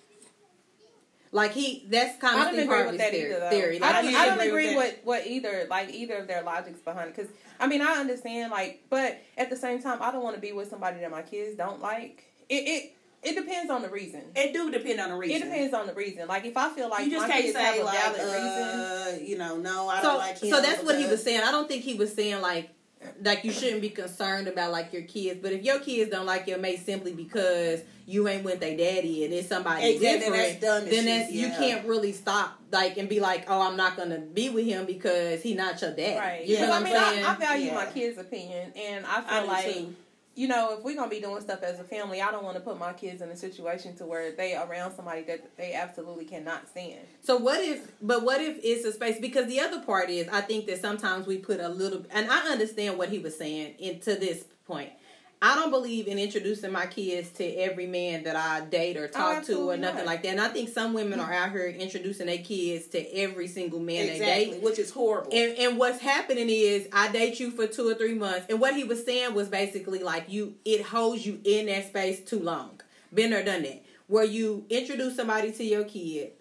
Like he, that's kind of I of don't Steve agree Harvey's with that theory. either. Theory. Like, I, don't, I don't agree agree with with what either, like either of their logics behind it. Because I mean, I understand, like, but at the same time, I don't want to be with somebody that my kids don't like. It it it depends on the reason. it do depend on the reason. It depends on the reason. Like if I feel like you just my can't say a like, valid reason. uh, you know, no, I so, don't like him. so that's what he was saying. I don't think he was saying like like you shouldn't be concerned about like your kids, but if your kids don't like your mate simply because you ain't with their daddy and it's somebody Exactly, different, that's dumb then that's you can't really stop like and be like, oh, I'm not gonna be with him because he not your dad. Right. You Yeah. know I what mean, I'm saying? I, I value Yeah. my kids' opinion, and I I feel do like too. You know, if we're gonna be doing stuff as a family, I don't want to put my kids in a situation to where they around somebody that they absolutely cannot stand. So what if, but what if it's a space? Because the other part is, I think that sometimes we put a little, and I understand what he was saying into this point. I don't believe in introducing my kids to every man that I date or oh, talk to or nothing not. like that. And I think some women mm-hmm. are out here introducing their kids to every single man they date. which is horrible. And, and what's happening is I date you for two or three months, and what he was saying was basically like you, it holds you in that space too long. Been there, done that. Where you introduce somebody to your kid,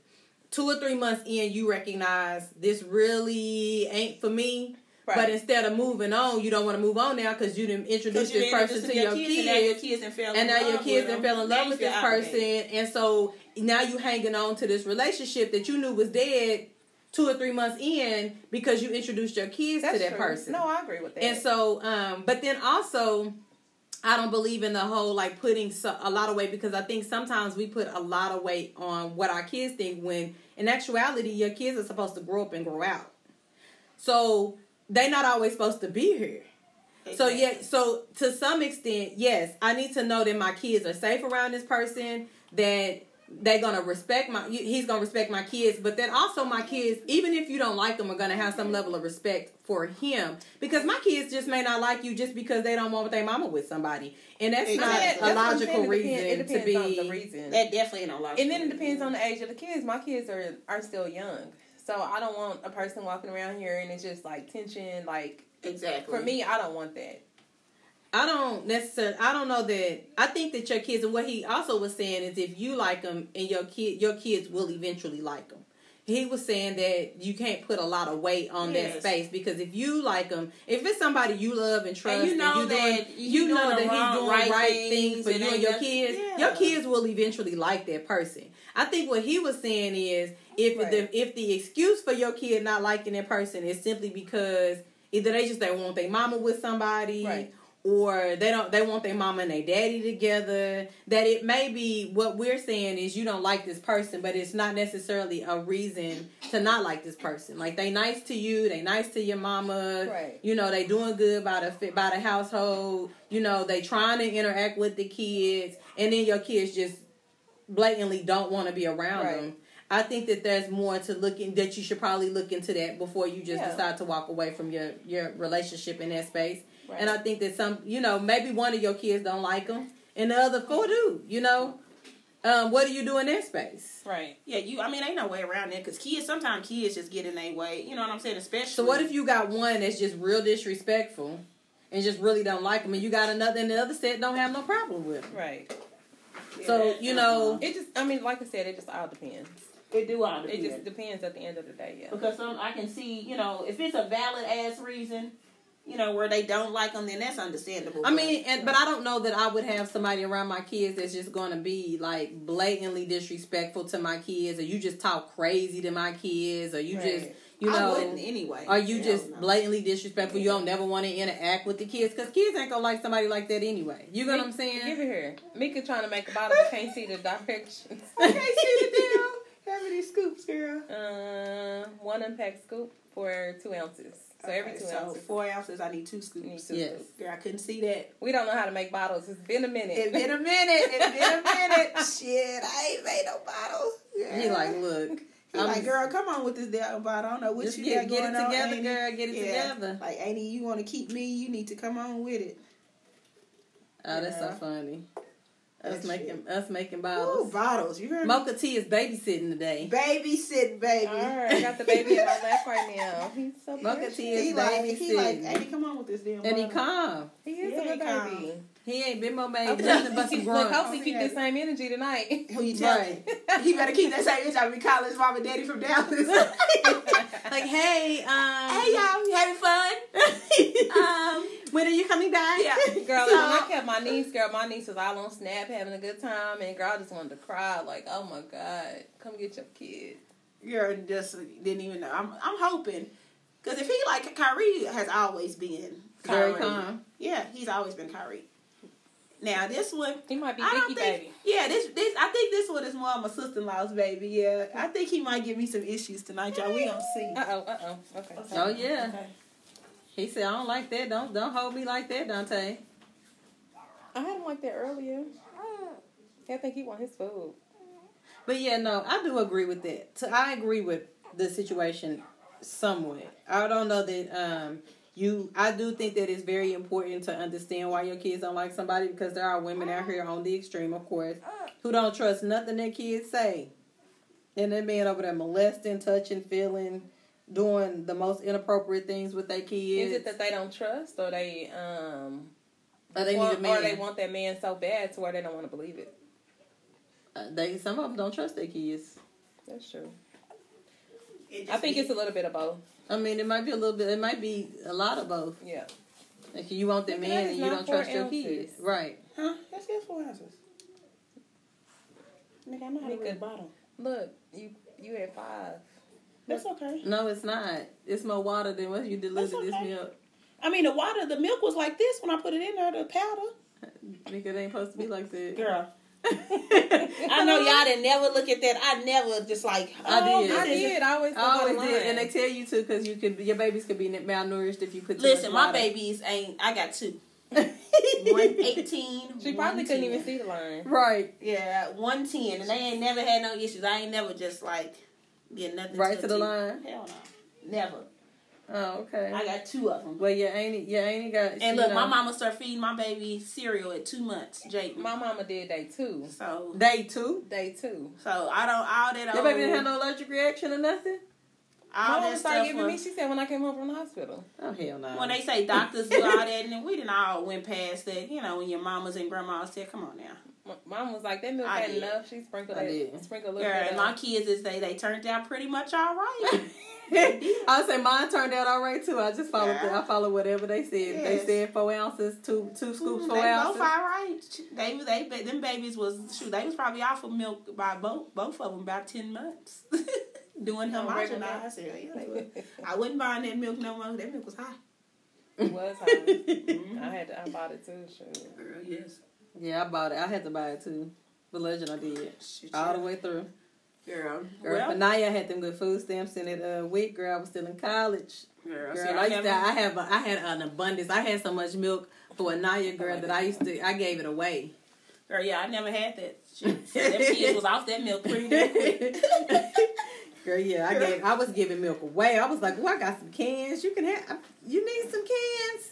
two or three months in, you recognize this really ain't for me. But instead of moving on, you don't want to move on now because you didn't introduce you this didn't person to your kids, kids and now your kids and fell in and now your love kids and fell in love with this person obligated. and so now you hanging on to this relationship that you knew was dead two or three months in because you introduced your kids That's to that true. person No, I agree with that. and so um but then also I don't believe in the whole like putting so, a lot of weight because I think sometimes we put a lot of weight on what our kids think when in actuality your kids are supposed to grow up and grow out. So they're not always supposed to be here. So Exactly. yeah, so to some extent, yes, I need to know that my kids are safe around this person. That they're gonna respect my. He's gonna respect my kids, but then also my kids, even if you don't like them, are gonna have some level of respect for him because my kids just may not like you just because they don't want their mama with somebody, and that's Exactly. not That's a logical saying. It reason depends- it to be. on the reason. That definitely ain't no logic. And then it depends on the age of the kids. My kids are are still young, so I don't want a person walking around here and it's just like tension. Like exactly for me, I don't want that. I don't necessarily. I don't know that. I think that your kids, and what he also was saying is, if you like them, and your kid, your kids will eventually like them. He was saying that you can't put a lot of weight on that Yes. space because if you like them, if it's somebody you love and trust, you know you doing, that you, you know doing that the he's wrong- doing right right, things things for and you and your kids. yeah. Your kids will eventually like that person. I think what he was saying is, if Right. the if the excuse for your kid not liking that person is simply because either they just they want their mama with somebody Right. or they don't they want their mama and their daddy together that it may be what we're saying is you don't like this person but it's not necessarily a reason to not like this person like they nice to you they nice to your mama Right. you know they doing good by the by the household you know they trying to interact with the kids and then your kids just blatantly don't want to be around Right. them I think that there's more to looking that you should probably look into that before you just Yeah. decide to walk away from your your relationship in that space. Right. And I think that some, you know, maybe one of your kids don't like them, and the other four do. You know, um, what do you do in that space? Right. Yeah, you. I mean, ain't no way around that because kids. Sometimes kids just get in their way. You know what I'm saying? Especially. So what if you got one that's just real disrespectful and just really don't like them, and you got another, and the other set don't have no problem with them. Right. So you know, It just. I mean, like I said, it just all depends. It do all It just depends at the end of the day. Yeah. because some I can see. You know, if it's a valid ass reason, you know, where they don't like them, then that's understandable. I mean, and but I don't know that I would have somebody around my kids that's just going to be like blatantly disrespectful to my kids, or you just talk crazy to my kids, or you just Right. You I know, wouldn't anyway. Are you Hell just no. blatantly disrespectful? You don't never want to interact with the kids because kids ain't gonna like somebody like that anyway. You know what I'm saying? Give saying? it here. Mika trying to make a bottle but can't see the directions. I can't see the damn. How many scoops, girl? Uh, one unpacked scoop for two ounces. So every two so ounces. four ounces. I need two scoops. need two Yes. scoops. Girl, I couldn't see that. We don't know how to make bottles. It's been a minute. It's been a minute. It's been a minute. Shit, I ain't made no bottle. Girl. He like, look, He I'm like, girl, come on with this damn bottle. I don't know what just you get, got get going it together, Amy. girl. Get it Yeah. together. Like, Amy, you want to keep me? You need to come on with it. Oh, that's so funny. Us making shit. us making Ooh, bottles. bottles. You heard me? Mocha Tea is babysitting today. Babysitting, baby. All right, I got the baby in my lap right now. He's so Mocha precious. T is He like, he like, babysitting. Amy, come on with this damn And he calm. He is Yeah, a good he calm. baby. He ain't been more made nothing but some keep, look, grunt. hopefully keep Yeah. the same energy tonight. Who you telling? He better keep that same bitch. I be calling his mom and daddy from Dallas. Like, hey, um, hey y'all, you having fun? um, when are you coming back? Yeah. Girl, So- when I kept my niece, girl, my niece was all on Snap having a good time, and girl, I just wanted to cry. Like, oh my god, come get your kid. girl, just didn't even know. I'm, I'm hoping, because if he like Kyrie has always been Very calm. Yeah, he's always been Kyrie. Now this one, He might be I don't Vicky think. baby. Yeah, this this I think this one is more of my sister-in-law's baby. Yeah, I think he might give me some issues tonight, y'all. We gonna see. Uh oh, uh oh. Okay. Oh yeah. Okay. He said, I don't like that. Don't don't hold me like that, Dante. I had him like that earlier. I think he want his food. But yeah, no, I do agree with that. So I agree with the situation somewhat. I don't know that um you I do think that it's very important to understand why your kids don't like somebody because there are women out here on the extreme, of course, who don't trust nothing their kids say. And that man over there molesting, touching, feeling, doing the most inappropriate things with their kids. Is it that they don't trust, or they um, or they want, need a man? or they want that man so bad to where they don't want to believe it? Uh, they some of them don't trust their kids. That's true. I think be- it's a little bit of both. I mean, it might be a little bit. It might be a lot of both. Yeah. Like you want that Nigga, man and you don't four trust your kids, right? Huh? That's good four ounces. Nigga, I know how to Nigga. read a bottle. Look, you you had five. That's okay. No, it's not. It's more water than what you delivered That's this milk. I mean, the water, the milk was like this when I put it in there, the powder. Nigga, it ain't supposed to be like that. Girl. I know y'all didn't never look at that. I never just like, I oh, did. I did. I always, I always go did, and they tell you to because you could. Your babies could be malnourished if you put. Listen, my babies ain't, I got two. One eighteen. She probably couldn't even see the line. right, Yeah, one ten, and they ain't never had no issues. I ain't never just like get nothing right to the line. Hell no, never. Oh, okay. I got two of them. well, you ain't. You ain't got. And look, know, my mama started feeding my baby cereal at two months, Jake. My mama did day two. So, Day two. Day two. so I don't all that. Your baby didn't have no allergic reaction or nothing. all My that mama started giving was- me. She said when I came home from the hospital. Oh hell no. when they say doctors do all that, and we didn't all went past that. You know, when your mamas and grandmas said, "Come on now." My mom was like, "That milk I ain't did. enough." She sprinkled I that, did. sprinkled a Girl, little bit. and my kids is they they turned out pretty much all right. I say mine turned out all right too. I just followed. Yeah. The, I followed whatever they said. They said four ounces, two two scoops, four they both ounces. all right. They was they ba- them babies was shoot. They was probably off of milk by both both of them about ten months. Doing On regular homogenized cereal. Yeah, they was. I wouldn't buy that milk no more. That milk was high. It was high. Mm-hmm. I had to, I bought it too. Shoot. Girl, yes. Yeah, I bought it. I had to buy it too. The legend I did Shit, all the way through. Girl, Girl, well, I had them good food stamps in it. Uh, week girl, I was still in college. girl, Girl, see, I, used to, I have a, I had an abundance. I had so much milk for a Naya girl that I used to I gave it away. Girl, yeah, I never had that. Shit. So them kids was off that milk pretty quick. Girl, yeah, I gave I was giving milk away. I was like, "Oh, I got some cans. You can have. You need some cans.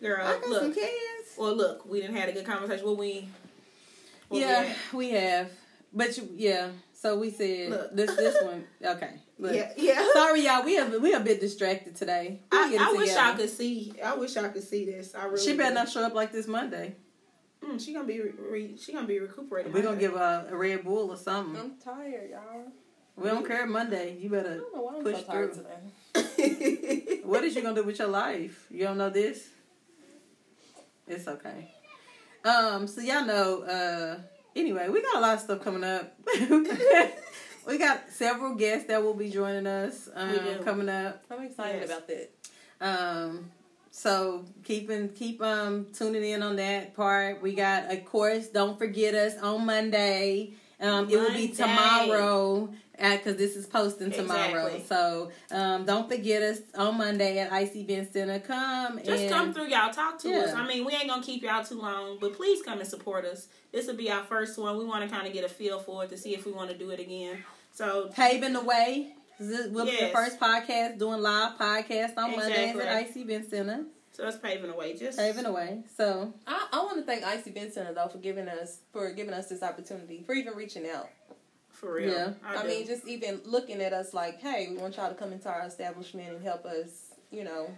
Girl, I got some cans." Well, look, we didn't had a good conversation. Well, we? what yeah, had. we have. But you, yeah, so we said Look. this this one. Okay, look. Yeah, yeah. Sorry, y'all. We have we a bit distracted today. We'll I, I wish together. I could see. I wish I could see this. I really. She better do. not show up like this Monday. Mm, she gonna be re, re, she gonna be recuperating. We're gonna give her a Red Bull or something. I'm tired, y'all. We don't care Monday. You I better. don't know why I'm Push so tired through. today. What is you gonna do with your life? You don't know this. It's okay. Um. So y'all know. Uh. Anyway, we got a lot of stuff coming up. we got several guests that will be joining us um, coming up. I'm excited Yes. about that. Um, so keeping keep um tuning in on that part. We got of course. Don't forget us on Monday. Um, it will be tomorrow because this is posting tomorrow. Exactly. So um, don't forget us on Monday at Ice Event Center. Come Just and come through, y'all. Talk to Yeah. us. I mean, we ain't gonna keep y'all too long, but please come and support us. This will be our first one. We want to kind of get a feel for it to see if we want to do it again. So paving the way. This will be the first podcast doing live podcast on Mondays at Ice Event Center. so it's paving the way. Just Paving the way. So I, I want to thank Ice Event Center though for giving us for giving us this opportunity for even reaching out. For real. Yeah. I, I, mean, just even looking at us like, hey, we want y'all to come into our establishment and help us. You know,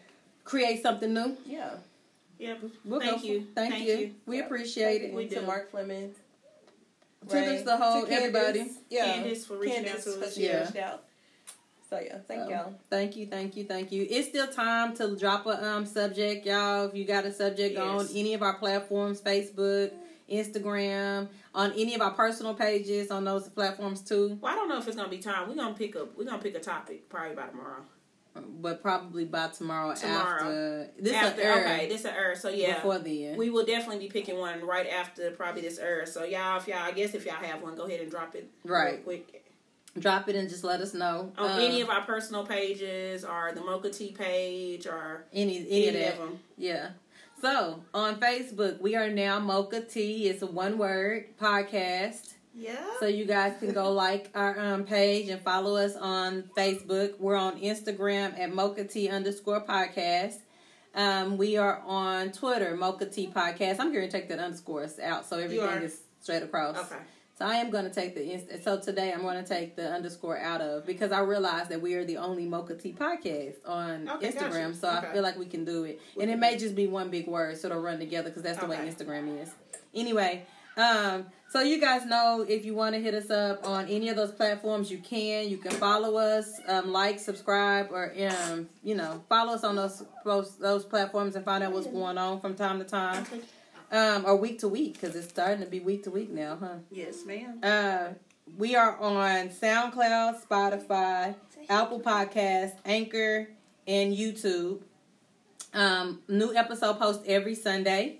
create something new. yeah. Yep. We'll Thank go- you. Thank, Thank you. you. We Yeah. appreciate it. We to do. Mark Fleming. To Ray, just the whole- to Candace. everybody. Yeah. Candace for reaching Candace, out to 'cause us. Yeah. reached out. So yeah, thank So, y'all. Thank you, thank you, thank you. It's still time to drop a um subject, y'all. If you got a subject Yes. on any of our platforms, Facebook, Instagram, on any of our personal pages on those platforms too. Well, I don't know if it's gonna be time. We're gonna pick up. We're gonna pick a topic probably by tomorrow. But probably by tomorrow, Tomorrow. after this after air okay, this is Earth. So yeah, before then. we will definitely be picking one right after probably this Earth. So y'all, if y'all, I guess if y'all have one, go ahead and drop it Right. quick Drop it and just let us know. on Um, any of our personal pages or the Mocha Tea page or any any, any of of them. Yeah. So on Facebook, we are now Mocha Tea. It's a one word podcast. Yeah. So you guys can go like our um, page and follow us on Facebook. We're on Instagram at Mocha Tea underscore podcast. Um, we are on Twitter, Mocha Tea Podcast. I'm going to take that underscores out so everything is straight across. okay. So I am going to take the inst- so today I'm going to take the underscore out of because I realize that we are the only Mocha Tea podcast on Okay, Instagram. gotcha. So I feel like we can do it, and it may just be one big word, so it'll run together because that's the way Instagram is. Anyway, um, so you guys know if you want to hit us up on any of those platforms, you can. You can follow us, um, like, subscribe, or um, you know, follow us on those those, those platforms and find out what's going on from time to time, um, or week to week because it's starting to be week to week now, huh? Yes, ma'am. Uh, we are on SoundCloud, Spotify, Apple Podcasts, Anchor, and YouTube. Um, new episode post every Sunday.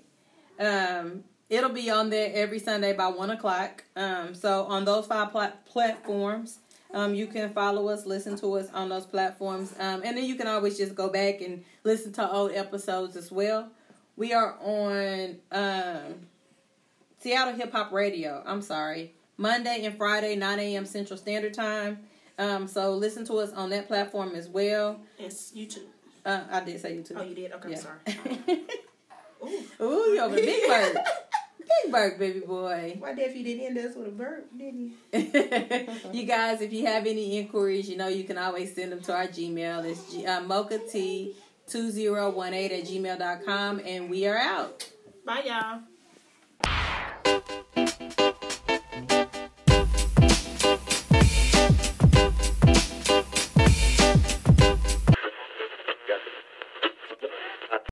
Um, it'll be on there every Sunday by one o'clock. Um, so on those five pla- platforms, um, you can follow us, listen to us on those platforms, um, and then you can always just go back and listen to old episodes as well. We are on um, Seattle Hip Hop Radio. I'm sorry, Monday and Friday, 9 a.m. Central Standard Time. Um, so listen to us on that platform as well. It's YouTube. Uh, I did say YouTube. Oh, you did? Okay, Yeah. sorry. Ooh. Ooh, you over Big Bird. Big Bird, baby boy. Why Def you didn't end us with a burp, didn't you? you guys, if you have any inquiries, you know you can always send them to our Gmail. It's G- uh, mocha t 2018 at gmail.com, and we are out. Bye, y'all.